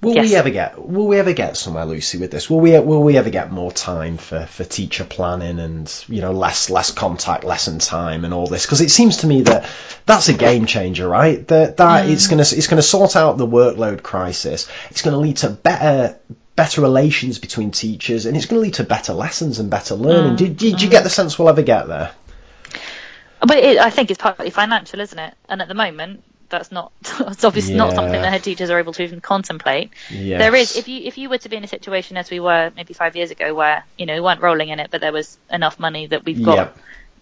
Will Yes. we ever get will we ever get somewhere, Lucy, with this? Will we will we ever get more time for, for teacher planning and you know less less contact lesson time and all this? Because it seems to me that that's a game changer, right? That that it's gonna it's gonna sort out the workload crisis. It's gonna lead to better better relations between teachers and it's gonna lead to better lessons and better learning. Mm. Did, did you get the sense we'll ever get there? But it, I think it's partly financial, isn't it? And at the moment, that's not. It's obviously not something that head teachers are able to even contemplate. Yes. There is, if you if you were to be in a situation as we were maybe five years ago, where you know we weren't rolling in it, but there was enough money that we've got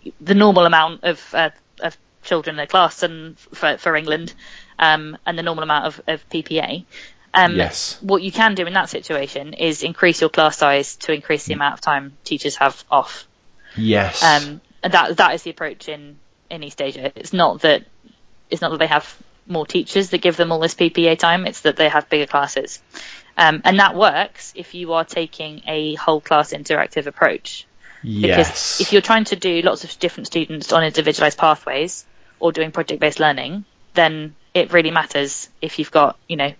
Yep. the normal amount of uh, of children in a class and for for England, um, and the normal amount of, of PPA. Um, Yes. What you can do in that situation is increase your class size to increase the amount of time teachers have off. Yes. Um, and that that is the approach in in East Asia. It's not that it's not that they have more teachers that give them all this PPA time. It's that they have bigger classes, um, and that works if you are taking a whole class interactive approach. Because yes. if you're trying to do lots of different students on individualized pathways or doing project based learning, then it really matters if you've got you know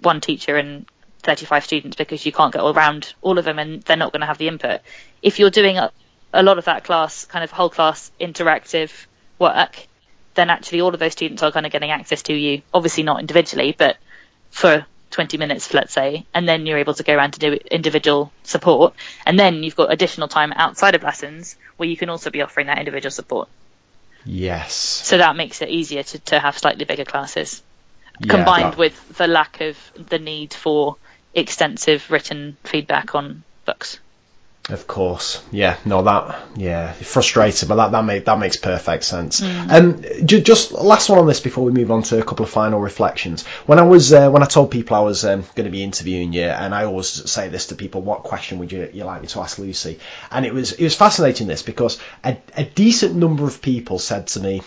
one teacher and 35 students because you can't get around all of them and they're not going to have the input. If you're doing a, a lot of that class, kind of whole class interactive work, then actually all of those students are kind of getting access to you. Obviously not individually, but for 20 minutes, let's say, and then you're able to go around to do individual support. And then you've got additional time outside of lessons where you can also be offering that individual support. Yes. So that makes it easier to, to have slightly bigger classes, Yeah, combined that- with the lack of the need for extensive written feedback on books. Of course, yeah. No, that yeah, frustrating, but that that make, that makes perfect sense. Mm. Um, ju- just last one on this before we move on to a couple of final reflections. When I was uh, when I told people I was um, going to be interviewing you, and I always say this to people: What question would you you like me to ask Lucy? And it was it was fascinating this because a, a decent number of people said to me.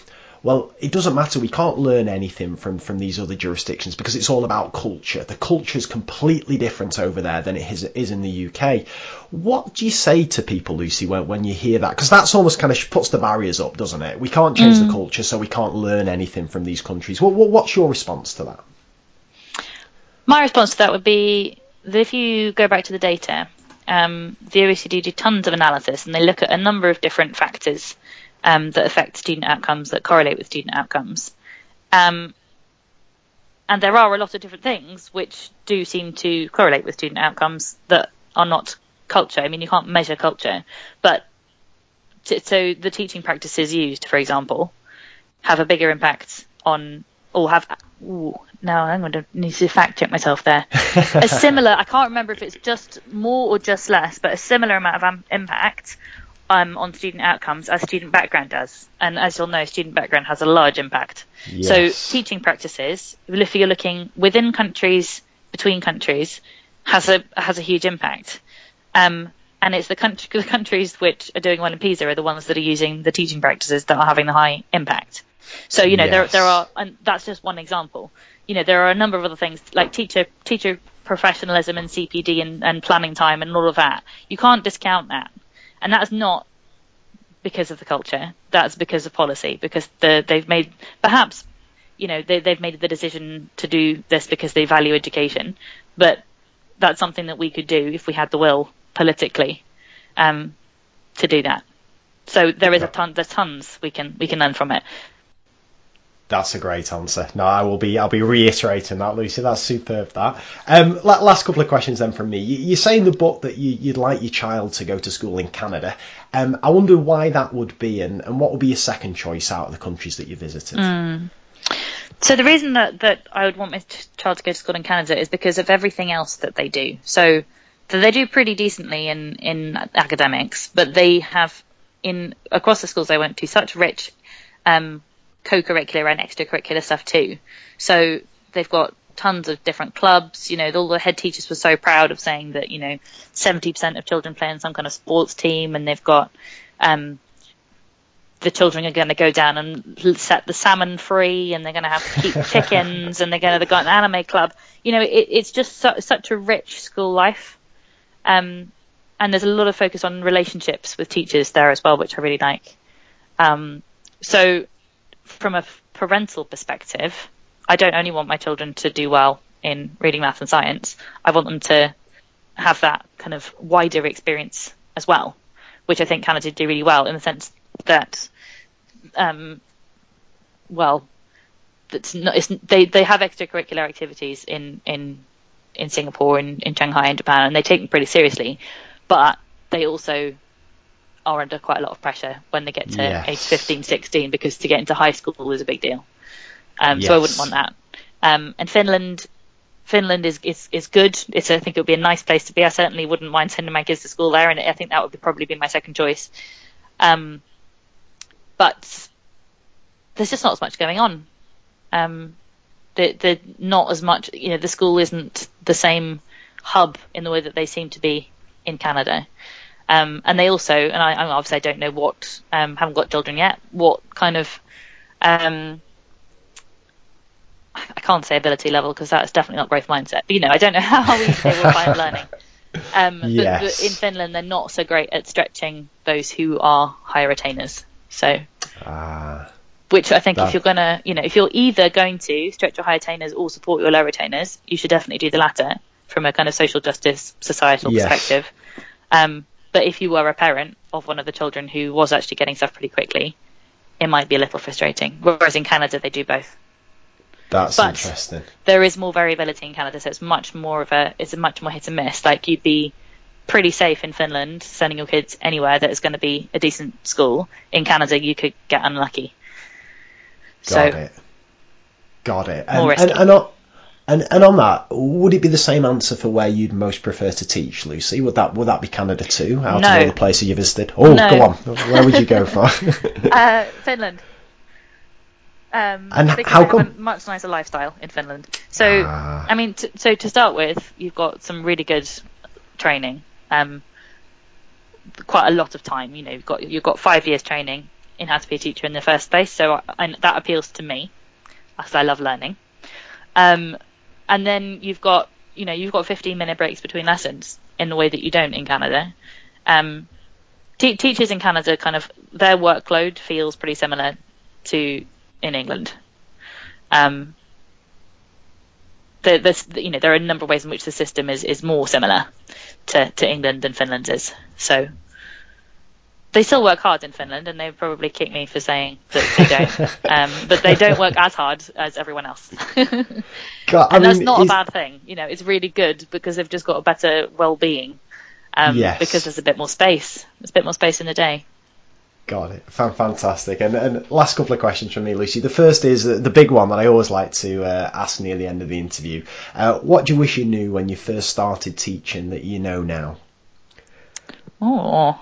Well, it doesn't matter. We can't learn anything from, from these other jurisdictions because it's all about culture. The culture is completely different over there than it is, is in the UK. What do you say to people, Lucy, when, when you hear that? Because that's almost kind of puts the barriers up, doesn't it? We can't change the culture, so we can't learn anything from these countries. What, what, what's your response to that? My response to that would be that if you go back to the data, um, the OECD do tons of analysis and they look at a number of different factors um, that affect student outcomes, that correlate with student outcomes. Um, and there are a lot of different things which do seem to correlate with student outcomes that are not culture. I mean, you can't measure culture, but t- so the teaching practices used, for example, have a bigger impact on, or have. Ooh, no, I'm going to need to fact check myself there. a similar, I can't remember if it's just more or just less, but a similar amount of um, impact um, on student outcomes as student background does. And as you'll know, student background has a large impact. Yes. So teaching practices, if you're looking within countries, between countries, has a has a huge impact. Um, and it's the, country, the countries which are doing well in PISA are the ones that are using the teaching practices that are having the high impact. So you know there there are, and that's just one example. You know there are a number of other things like teacher teacher professionalism and CPD and, and planning time and all of that. You can't discount that, and that's not because of the culture. That's because of policy. Because the, they've made perhaps you know they, they've made the decision to do this because they value education, but that's something that we could do if we had the will politically um, to do that. So there is a ton, there's tons we can we can learn from it. That's a great answer. No, I will be. I'll be reiterating that, Lucy. That's superb. That. Um, last couple of questions then from me. You, say in the book that you, you'd like your child to go to school in Canada. Um, I wonder why that would be, and, and what would be your second choice out of the countries that you visited? So the reason that, that I would want my child to go to school in Canada is because of everything else that they do. So, so they do pretty decently in, in academics, but they have in across the schools I went to such rich um, co-curricular and extracurricular stuff too. So they've got tons of different clubs. You know, all the head teachers were so proud of saying that you know 70% of children play in some kind of sports team, and they've got um, the children are going to go down and set the salmon free, and they're going to have to keep chickens, and they're going to they've got an anime club. You know, it, it's just su- such a rich school life, um, and there's a lot of focus on relationships with teachers there as well, which I really like. Um, so, from a parental perspective, I don't only want my children to do well in reading, math, and science. I want them to have that kind of wider experience as well, which I think Canada do really well in the sense that, um, well, that's not, they they have extracurricular activities in in in Singapore and in Shanghai and Japan, and they take them pretty seriously, but they also are under quite a lot of pressure when they get to Yes. age 15, 16, because to get into high school is a big deal. Um, So I wouldn't want that. Um, and Finland, Finland is, is, is good. It's, I think it would be a nice place to be. I certainly wouldn't mind sending my kids to school there, and I think that would be, probably be my second choice. Um, but there's just not as much going on. Um, the, the not as much. You know, the school isn't the same hub in the way that they seem to be in Canada. Um, and they also, and I, I obviously I don't know what, um, haven't got children yet, what kind of, um, I can't say ability level because that's definitely not growth mindset. But you know, I don't know how easy they will find learning. Um, Yes. but, in Finland, they're not so great at stretching those who are higher attainers. So Ah, which I think That- if you're gonna, you know, if you're either going to stretch your high attainers or support your low attainers, you should definitely do the latter from a kind of social justice societal Yes. perspective. Um, but if you were a parent of one of the children who was actually getting stuff pretty quickly, it might be a little frustrating. Whereas in Canada, they do both. That's But- interesting. There is more variability in Canada, so it's much more of a, it's a much more hit and miss. Like you'd be pretty safe in Finland sending your kids anywhere that is going to be a decent school. In Canada, you could get unlucky. Got so it. Got it. More And, and, risky. and, on, and, and on that, would it be the same answer for where you'd most prefer to teach, Lucy? Would that would that be Canada too? Out No. of all the places you visited? Oh, No. go on. Where would you go for? uh, Finland. Um, And how come- have a much nicer lifestyle in Finland. So, Ah. I mean, t- so to start with, you've got some really good training. Um, quite a lot of time. You know, you've got you've got five years training in how to be a teacher in the first place. So I, I, that appeals to me because I love learning. Um, and then you've got you know you've got 15 minute breaks between lessons in the way that you don't in Canada. Um, te- teachers in Canada kind of their workload feels pretty similar to in England. Um, the, there's, you know, there are a number of ways in which the system is, is more similar to, to England than Finland's is. So they still work hard in Finland, and they probably kick me for saying that they don't. um, but they don't work as hard as everyone else. and God, that's mean, not a bad thing. You know, it's really good because they've just got a better well-being. Um, Yes. Because there's a bit more space. There's a bit more space in the day. Got it. Fantastic. And, and last couple of questions from me, Lucy. The first is uh, the big one that I always like to uh, ask near the end of the interview. Uh, what do you wish you knew when you first started teaching that you know now? Oh.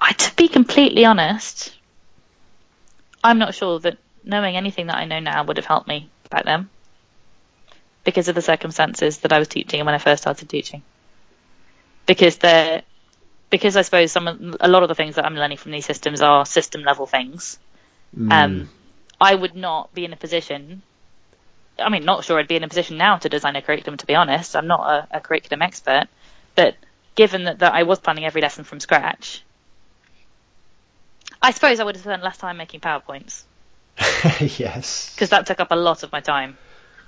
I, to be completely honest, I'm not sure that knowing anything that I know now would have helped me back then because of the circumstances that I was teaching and when I first started teaching. Because they're, because I suppose some a lot of the things that I'm learning from these systems are system level things. Um, I would not be in a position I mean, not sure I'd be in a position now to design a curriculum, to be honest. I'm not a, a curriculum expert. But given that, that I was planning every lesson from scratch, I suppose I would have spent less time making PowerPoints yes. because that took up a lot of my time.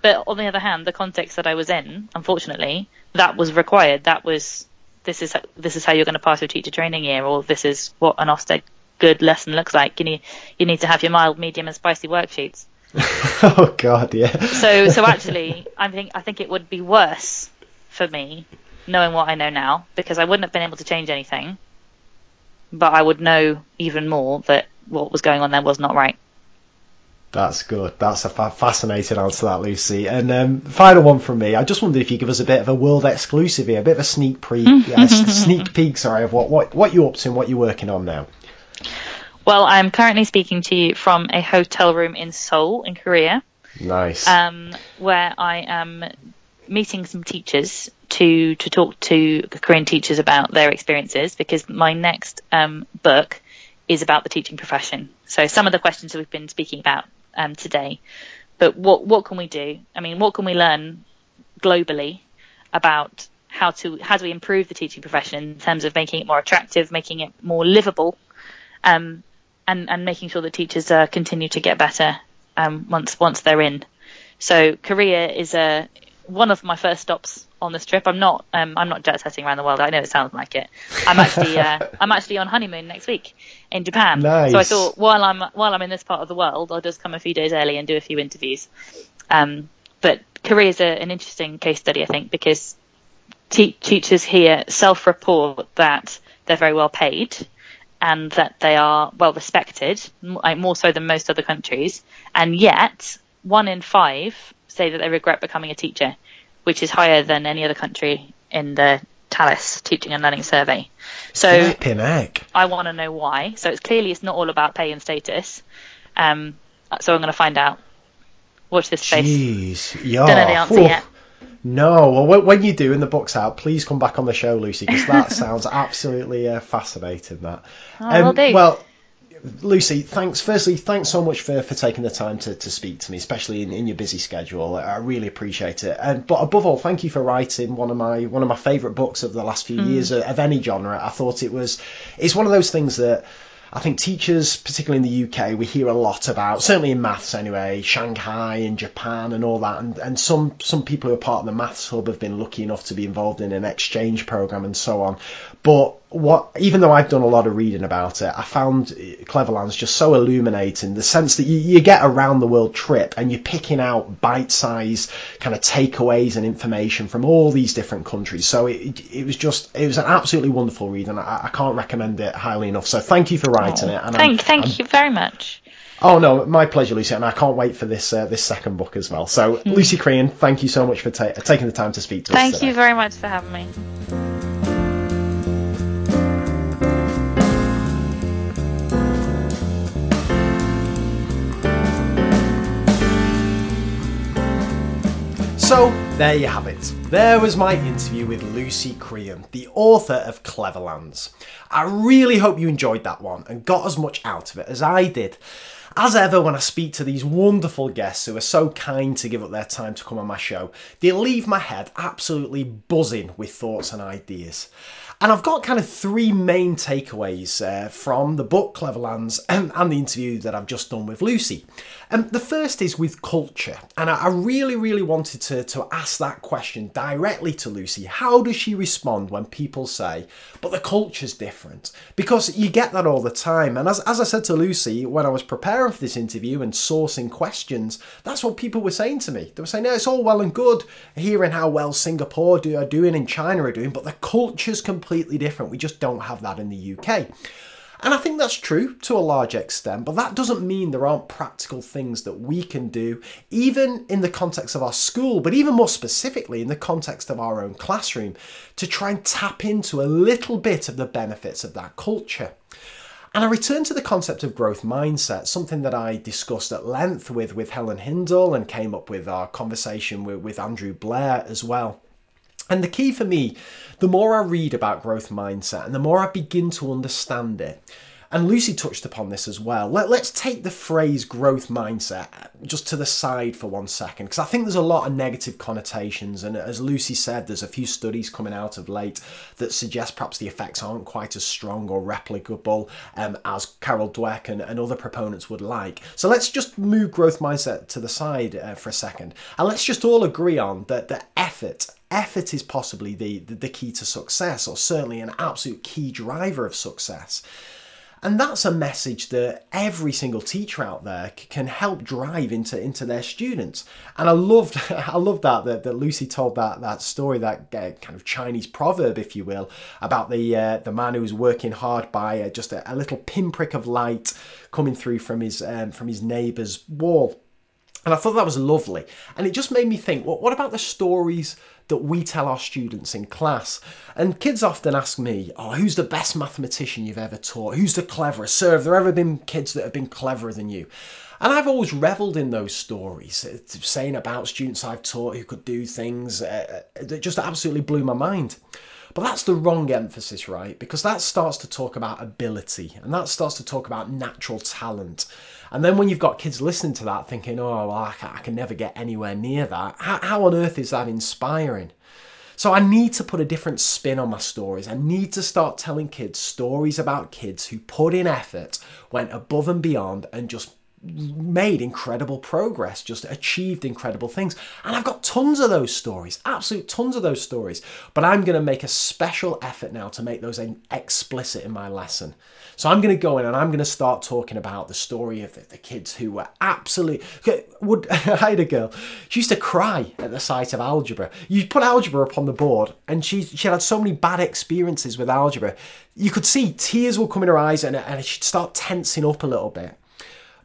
But on the other hand, the context that I was in, unfortunately, that was required. That was this is this is how you're going to pass your teacher training year, or this is what an Ofsted good lesson looks like. You need you need to have your mild, medium, and spicy worksheets. oh God, yeah. So so actually, I think I think it would be worse for me knowing what I know now because I wouldn't have been able to change anything, but I would know even more that what was going on there was not right. That's good. That's a fa- fascinating answer, to that Lucy. And um, final one from me. I just wondered if you give us a bit of a world exclusive here, a bit of a sneak pre, uh, sneak peek, sorry, of what, what what you're up to and what you're working on now. Well, I'm currently speaking to you from a hotel room in Seoul, in Korea, Nice. um, where I am meeting some teachers to to talk to Korean teachers about their experiences because my next um, book is about the teaching profession. So some of the questions that we've been speaking about um, today, but what what can we do? I mean, what can we learn globally about how to how do we improve the teaching profession in terms of making it more attractive, making it more livable, um, and and making sure that teachers uh, continue to get better um, once once they're in. So Korea is a one of my first stops on this trip. I'm not um, I'm not jet setting around the world. I know it sounds like it. I'm actually uh, I'm actually on honeymoon next week in Japan. Nice. So I thought while I'm while I'm in this part of the world, I'll just come a few days early and do a few interviews. Um, but Korea is a, an interesting case study, I think, because te- teachers here self-report that they're very well paid and that they are well respected, like more so than most other countries. And yet, one in five say that they regret becoming a teacher, which is higher than any other country in the TALIS Teaching and Learning Survey. So. I want to know why. So it's clearly it's not all about pay and status. Um, so I'm going to find out. Watch this space. Jeez. Yeah. Don't know the answer Oof. yet. No. Well, when, when you do and the book's out, please come back on the show, Lucy, because that sounds absolutely uh, fascinating. That. Oh, will do. Well, Lucy, thanks. Firstly, thanks so much for, for taking the time to, to speak to me, especially in, in your busy schedule. I really appreciate it. And but above all, thank you for writing one of my one of my favourite books of the last few mm. years of, of any genre. I thought it was it's one of those things that I think teachers, particularly in the UK, we hear a lot about, certainly in maths anyway, Shanghai and Japan and all that. And, and some, some people who are part of the maths hub have been lucky enough to be involved in an exchange program and so on. But what even though I've done a lot of reading about it, I found Cleverlands just so illuminating. The sense that you, you get around the world trip and you're picking out bite-sized kind of takeaways and information from all these different countries. So it, it was just it was an absolutely wonderful read, and I, I can't recommend it highly enough. So thank you for writing oh, it. And thank I'm, thank I'm, you very much. Oh no, my pleasure, Lucy, and I can't wait for this uh, this second book as well. So, mm. Lucy Crehan, thank you so much for ta- taking the time to speak to thank us. Thank you very much for having me. There you have it. There was my interview with Lucy Crehan, the author of Cleverlands. I really hope you enjoyed that one and got as much out of it as I did. As ever, when I speak to these wonderful guests who are so kind to give up their time to come on my show, they leave my head absolutely buzzing with thoughts and ideas. And I've got kind of three main takeaways uh, from the book Cleverlands and, and, the interview that I've just done with Lucy. And um, the first is with culture. And I, I really, really wanted to, to ask that question directly to Lucy. How does she respond when people say, but the culture's different? Because you get that all the time. And as, as I said to Lucy when I was preparing for this interview and sourcing questions, that's what people were saying to me. They were saying, no, it's all well and good hearing how well Singapore do, are doing and China are doing, but the culture's completely completely different. We just don't have that in the UK. And I think that's true to a large extent, but that doesn't mean there aren't practical things that we can do, even in the context of our school, but even more specifically in the context of our own classroom, to try and tap into a little bit of the benefits of that culture. And I return to the concept of growth mindset, something that I discussed at length with, with Helen Hindle and came up with our conversation with, with Andrew Blair as well. And the key for me, the more I read about growth mindset and the more I begin to understand it, and Lucy touched upon this as well. Let, us take the phrase growth mindset just to the side for one second, because I think there's a lot of negative connotations. And as Lucy said, there's a few studies coming out of late that suggest perhaps the effects aren't quite as strong or replicable um, as Carol Dweck and, and, other proponents would like. So let's just move growth mindset to the side uh, for a second. And let's just all agree on that the effort effort is possibly the, the, the, key to success, or certainly an absolute key driver of success. And that's a message that every single teacher out there can help drive into, into their students. And I loved, I loved that, that, that Lucy told that, that story, that uh, kind of Chinese proverb, if you will, about the, uh, the man who was working hard by uh, just a, a, little pinprick of light coming through from his, um, from his neighbour's wall. And I thought that was lovely. And it just made me think, well, what about the stories that we tell our students in class? And kids often ask me, oh, who's the best mathematician you've ever taught? Who's the cleverest? Sir, have there ever been kids that have been cleverer than you? And I've always revelled in those stories, uh, saying about students I've taught who could do things uh, uh, that just absolutely blew my mind. But that's the wrong emphasis, right? Because that starts to talk about ability and that starts to talk about natural talent. And then when you've got kids listening to that thinking, oh, well, I, can, I can never get anywhere near that, how, how on earth is that inspiring? So I need to put a different spin on my stories. I need to start telling kids stories about kids who put in effort, went above and beyond, and just made incredible progress, just achieved incredible things. And I've got tons of those stories, absolute tons of those stories. But I'm going to make a special effort now to make those explicit in my lesson. So I'm going to go in and I'm going to start talking about the story of the, the kids who were absolutely would. I had a girl. She used to cry at the sight of algebra. You put algebra up on the board, and she she had so many bad experiences with algebra. You could see tears will come in her eyes, and, and she'd start tensing up a little bit.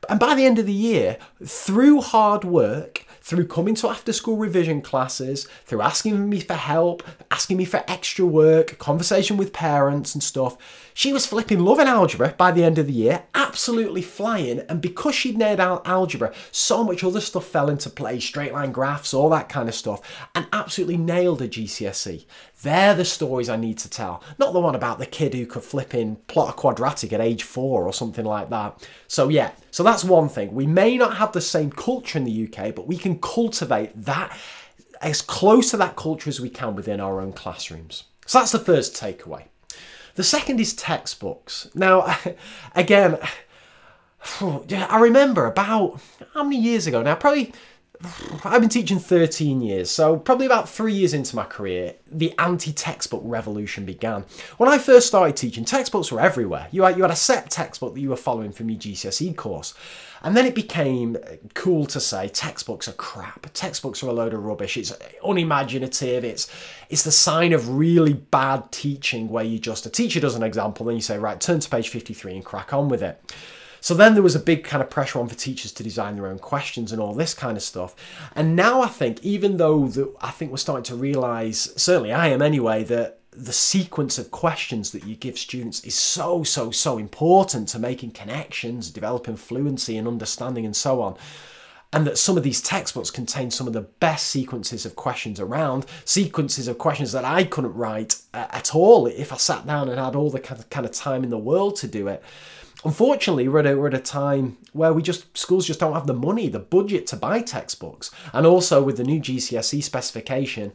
And by the end of the year, through hard work, through coming to after school revision classes, through asking me for help, asking me for extra work, conversation with parents and stuff. She was flipping loving algebra by the end of the year, absolutely flying. And because she'd nailed out algebra, so much other stuff fell into place straight line graphs, all that kind of stuff, and absolutely nailed a GCSE. They're the stories I need to tell, not the one about the kid who could flip in plot a quadratic at age four or something like that. So, yeah, so that's one thing. We may not have the same culture in the UK, but we can cultivate that as close to that culture as we can within our own classrooms. So, that's the first takeaway. The second is textbooks. Now, again, I remember about how many years ago now, probably I've been teaching 13 years, so probably about three years into my career, the anti textbook revolution began. When I first started teaching, textbooks were everywhere. You had, you had a set textbook that you were following from your GCSE course. And then it became cool to say textbooks are crap. Textbooks are a load of rubbish. It's unimaginative. It's it's the sign of really bad teaching where you just a teacher does an example, then you say, right, turn to page 53 and crack on with it. So then there was a big kind of pressure on for teachers to design their own questions and all this kind of stuff. And now I think, even though the, I think we're starting to realise, certainly I am anyway, that the sequence of questions that you give students is so, so, so important to making connections, developing fluency and understanding, and so on. And that some of these textbooks contain some of the best sequences of questions around, sequences of questions that I couldn't write uh, at all if I sat down and had all the kind of time in the world to do it. Unfortunately, we're at, a, we're at a time where we just schools just don't have the money, the budget to buy textbooks, and also with the new GCSE specification,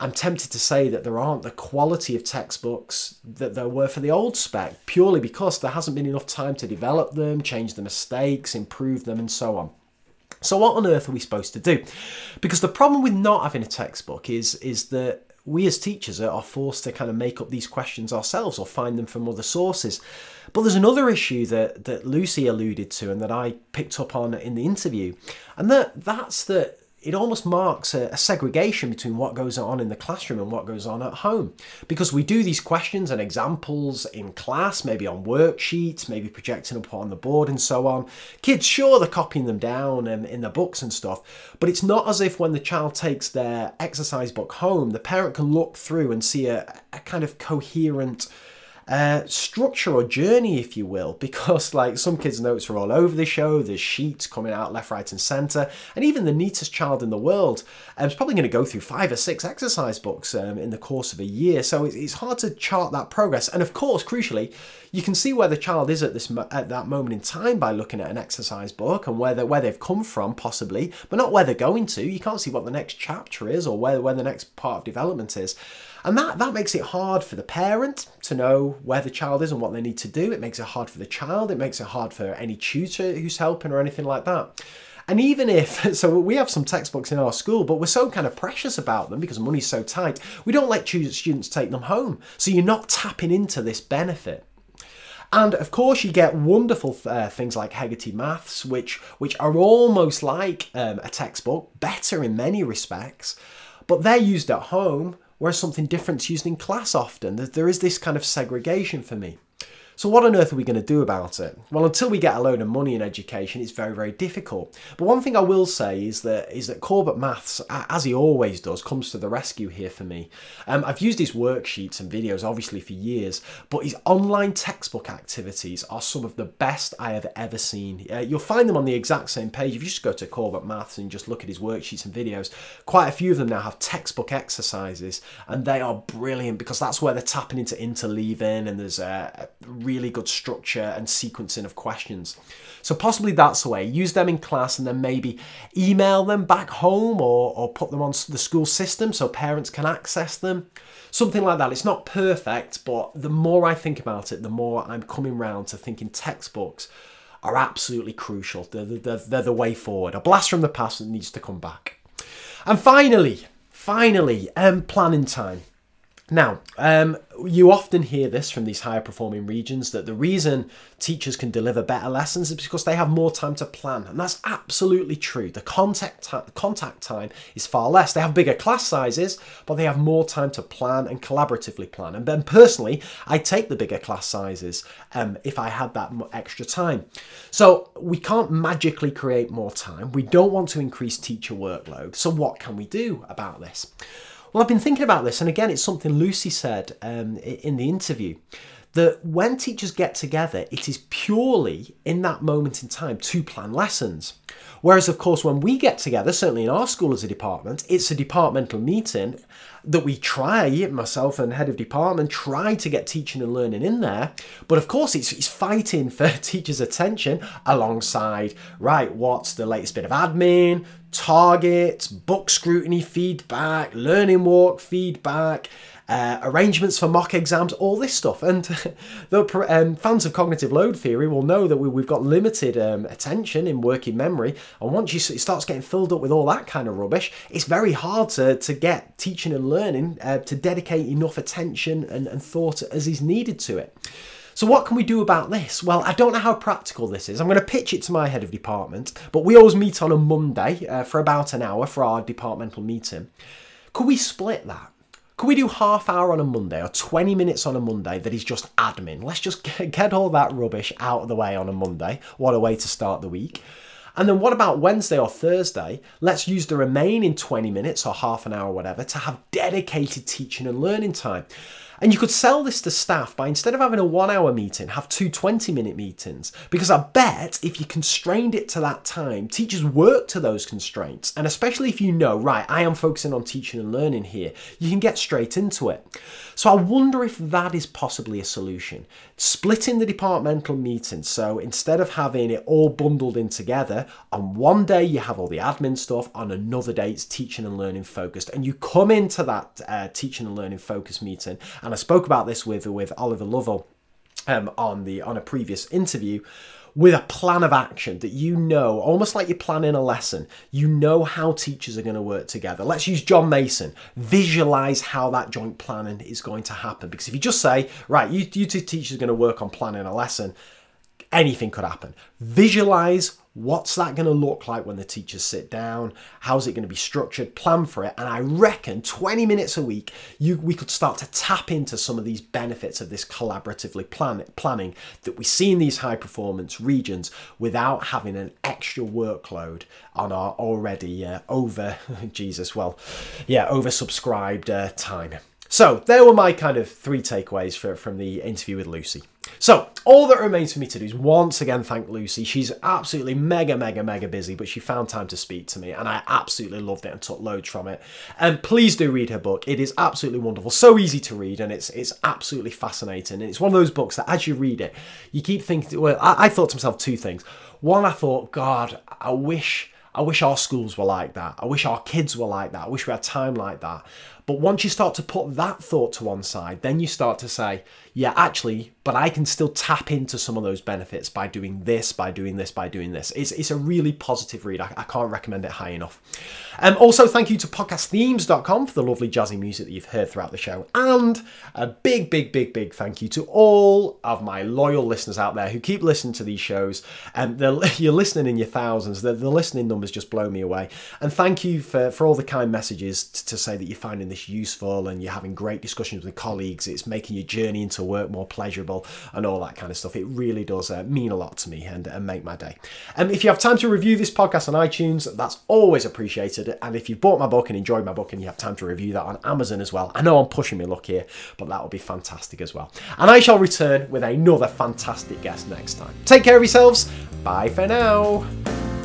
I'm tempted to say that there aren't the quality of textbooks that there were for the old spec, purely because there hasn't been enough time to develop them, change the mistakes, improve them, and so on. So, what on earth are we supposed to do? Because the problem with not having a textbook is is that we as teachers are forced to kind of make up these questions ourselves or find them from other sources. But there's another issue that, that Lucy alluded to and that I picked up on in the interview, and that that's that it almost marks a, a, segregation between what goes on in the classroom and what goes on at home. Because we do these questions and examples in class, maybe on worksheets, maybe projecting up on the board and so on. Kids, sure, they're copying them down and in their books and stuff, but it's not as if when the child takes their exercise book home, the parent can look through and see a, a kind of coherent uh, structure or journey, if you will, because like some kids' notes are all over the show. There's sheets coming out left, right, and centre, and even the neatest child in the world um, is probably going to go through five or six exercise books um, in the course of a year. So it's hard to chart that progress. And of course, crucially, you can see where the child is at this at that moment in time by looking at an exercise book and where they, where they've come from, possibly, but not where they're going to. You can't see what the next chapter is or where where the next part of development is. And that, that makes it hard for the parent to know where the child is and what they need to do. It makes it hard for the child. It makes it hard for any tutor who's helping or anything like that. And even if, so we have some textbooks in our school, but we're so kind of precious about them because money's so tight, we don't let students take them home. So you're not tapping into this benefit. And of course, you get wonderful uh, things like Hegarty Maths, which which are almost like um, a textbook, better in many respects, but they're used at home whereas something different's used in class often. There is this kind of segregation for me. So, what on earth are we going to do about it? Well, until we get a load of money in education, it's very, very difficult. But one thing I will say is that is that Corbett Maths, as he always does, comes to the rescue here for me. Um, I've used his worksheets and videos obviously for years, but his online textbook activities are some of the best I have ever seen. Uh, you'll find them on the exact same page. If you just go to Corbett Maths and just look at his worksheets and videos, quite a few of them now have textbook exercises, and they are brilliant because that's where they're tapping into interleaving and there's a, a really good structure and sequencing of questions. So possibly that's the way. Use them in class and then maybe email them back home or, or put them on the school system so parents can access them. Something like that. It's not perfect, but the more I think about it, the more I'm coming round to thinking textbooks are absolutely crucial. They're, they're, they're the way forward. A blast from the past that needs to come back. And finally, finally, um, planning time. Now, um, you often hear this from these higher performing regions that the reason teachers can deliver better lessons is because they have more time to plan. And that's absolutely true. The contact, t- contact time is far less. They have bigger class sizes, but they have more time to plan and collaboratively plan. And then personally, I take the bigger class sizes um, if I had that extra time. So we can't magically create more time. We don't want to increase teacher workload. So what can we do about this? Well, I've been thinking about this, and again, it's something Lucy said um, in the interview that when teachers get together, it is purely in that moment in time to plan lessons. Whereas, of course, when we get together, certainly in our school as a department, it's a departmental meeting that we try, myself and head of department, try to get teaching and learning in there. But of course, it's, it's fighting for teachers' attention alongside, right, what's the latest bit of admin, targets, book scrutiny feedback, learning walk feedback, uh, arrangements for mock exams, all this stuff. And the um, fans of cognitive load theory will know that we, have got limited um, attention in working memory. And once you, it starts getting filled up with all that kind of rubbish, it's very hard to, to get teaching and learning uh, to dedicate enough attention and, and thought as is needed to it. So, what can we do about this? Well, I don't know how practical this is. I'm going to pitch it to my head of department, but we always meet on a Monday uh, for about an hour for our departmental meeting. Could we split that? Could we do half hour on a Monday or 20 minutes on a Monday that is just admin? Let's just get all that rubbish out of the way on a Monday. What a way to start the week. And then what about Wednesday or Thursday? Let's use the remaining 20 minutes or half an hour or whatever to have dedicated teaching and learning time. And you could sell this to staff by instead of having a one hour meeting, have two 20 minute meetings. Because I bet if you constrained it to that time, teachers work to those constraints. And especially if you know, right, I am focusing on teaching and learning here, you can get straight into it. So I wonder if that is possibly a solution. Splitting the departmental meetings. So instead of having it all bundled in together, on one day you have all the admin stuff, on another day it's teaching and learning focused. And you come into that uh, teaching and learning focused meeting and I spoke about this with with Oliver Lovell um, on the on a previous interview with a plan of action that you know, almost like you're planning a lesson, you know how teachers are going to work together. Let's use John Mason. Visualize how that joint planning is going to happen. Because if you just say, right, you, you two teachers are going to work on planning a lesson, anything could happen. Visualize What's that going to look like when the teachers sit down? How's it going to be structured? Plan for it. And I reckon 20 minutes a week, you, we could start to tap into some of these benefits of this collaboratively plan, planning that we see in these high performance regions without having an extra workload on our already uh, over, Jesus, well, yeah, oversubscribed uh, time. So there were my kind of three takeaways for, from the interview with Lucy. So all that remains for me to do is once again thank Lucy. She's absolutely mega, mega, mega busy, but she found time to speak to me, and I absolutely loved it and took loads from it. And please do read her book. It is absolutely wonderful, so easy to read, and it's it's absolutely fascinating. And it's one of those books that as you read it, you keep thinking. Well, I, I thought to myself two things. One, I thought, God, I wish. I wish our schools were like that. I wish our kids were like that. I wish we had time like that. But once you start to put that thought to one side, then you start to say, yeah, actually, but I can still tap into some of those benefits by doing this, by doing this, by doing this. It's, it's a really positive read. I, I can't recommend it high enough. Um, also, thank you to podcastthemes.com for the lovely jazzy music that you've heard throughout the show. And a big, big, big, big thank you to all of my loyal listeners out there who keep listening to these shows. And um, you're listening in your thousands. The, the listening numbers just blow me away. And thank you for, for all the kind messages to, to say that you're finding this useful and you're having great discussions with colleagues. It's making your journey into work more pleasurable and all that kind of stuff. It really does uh, mean a lot to me and, and make my day. And um, if you have time to review this podcast on iTunes, that's always appreciated. And if you've bought my book and enjoyed my book and you have time to review that on Amazon as well, I know I'm pushing my luck here, but that will be fantastic as well. And I shall return with another fantastic guest next time. Take care of yourselves. Bye for now.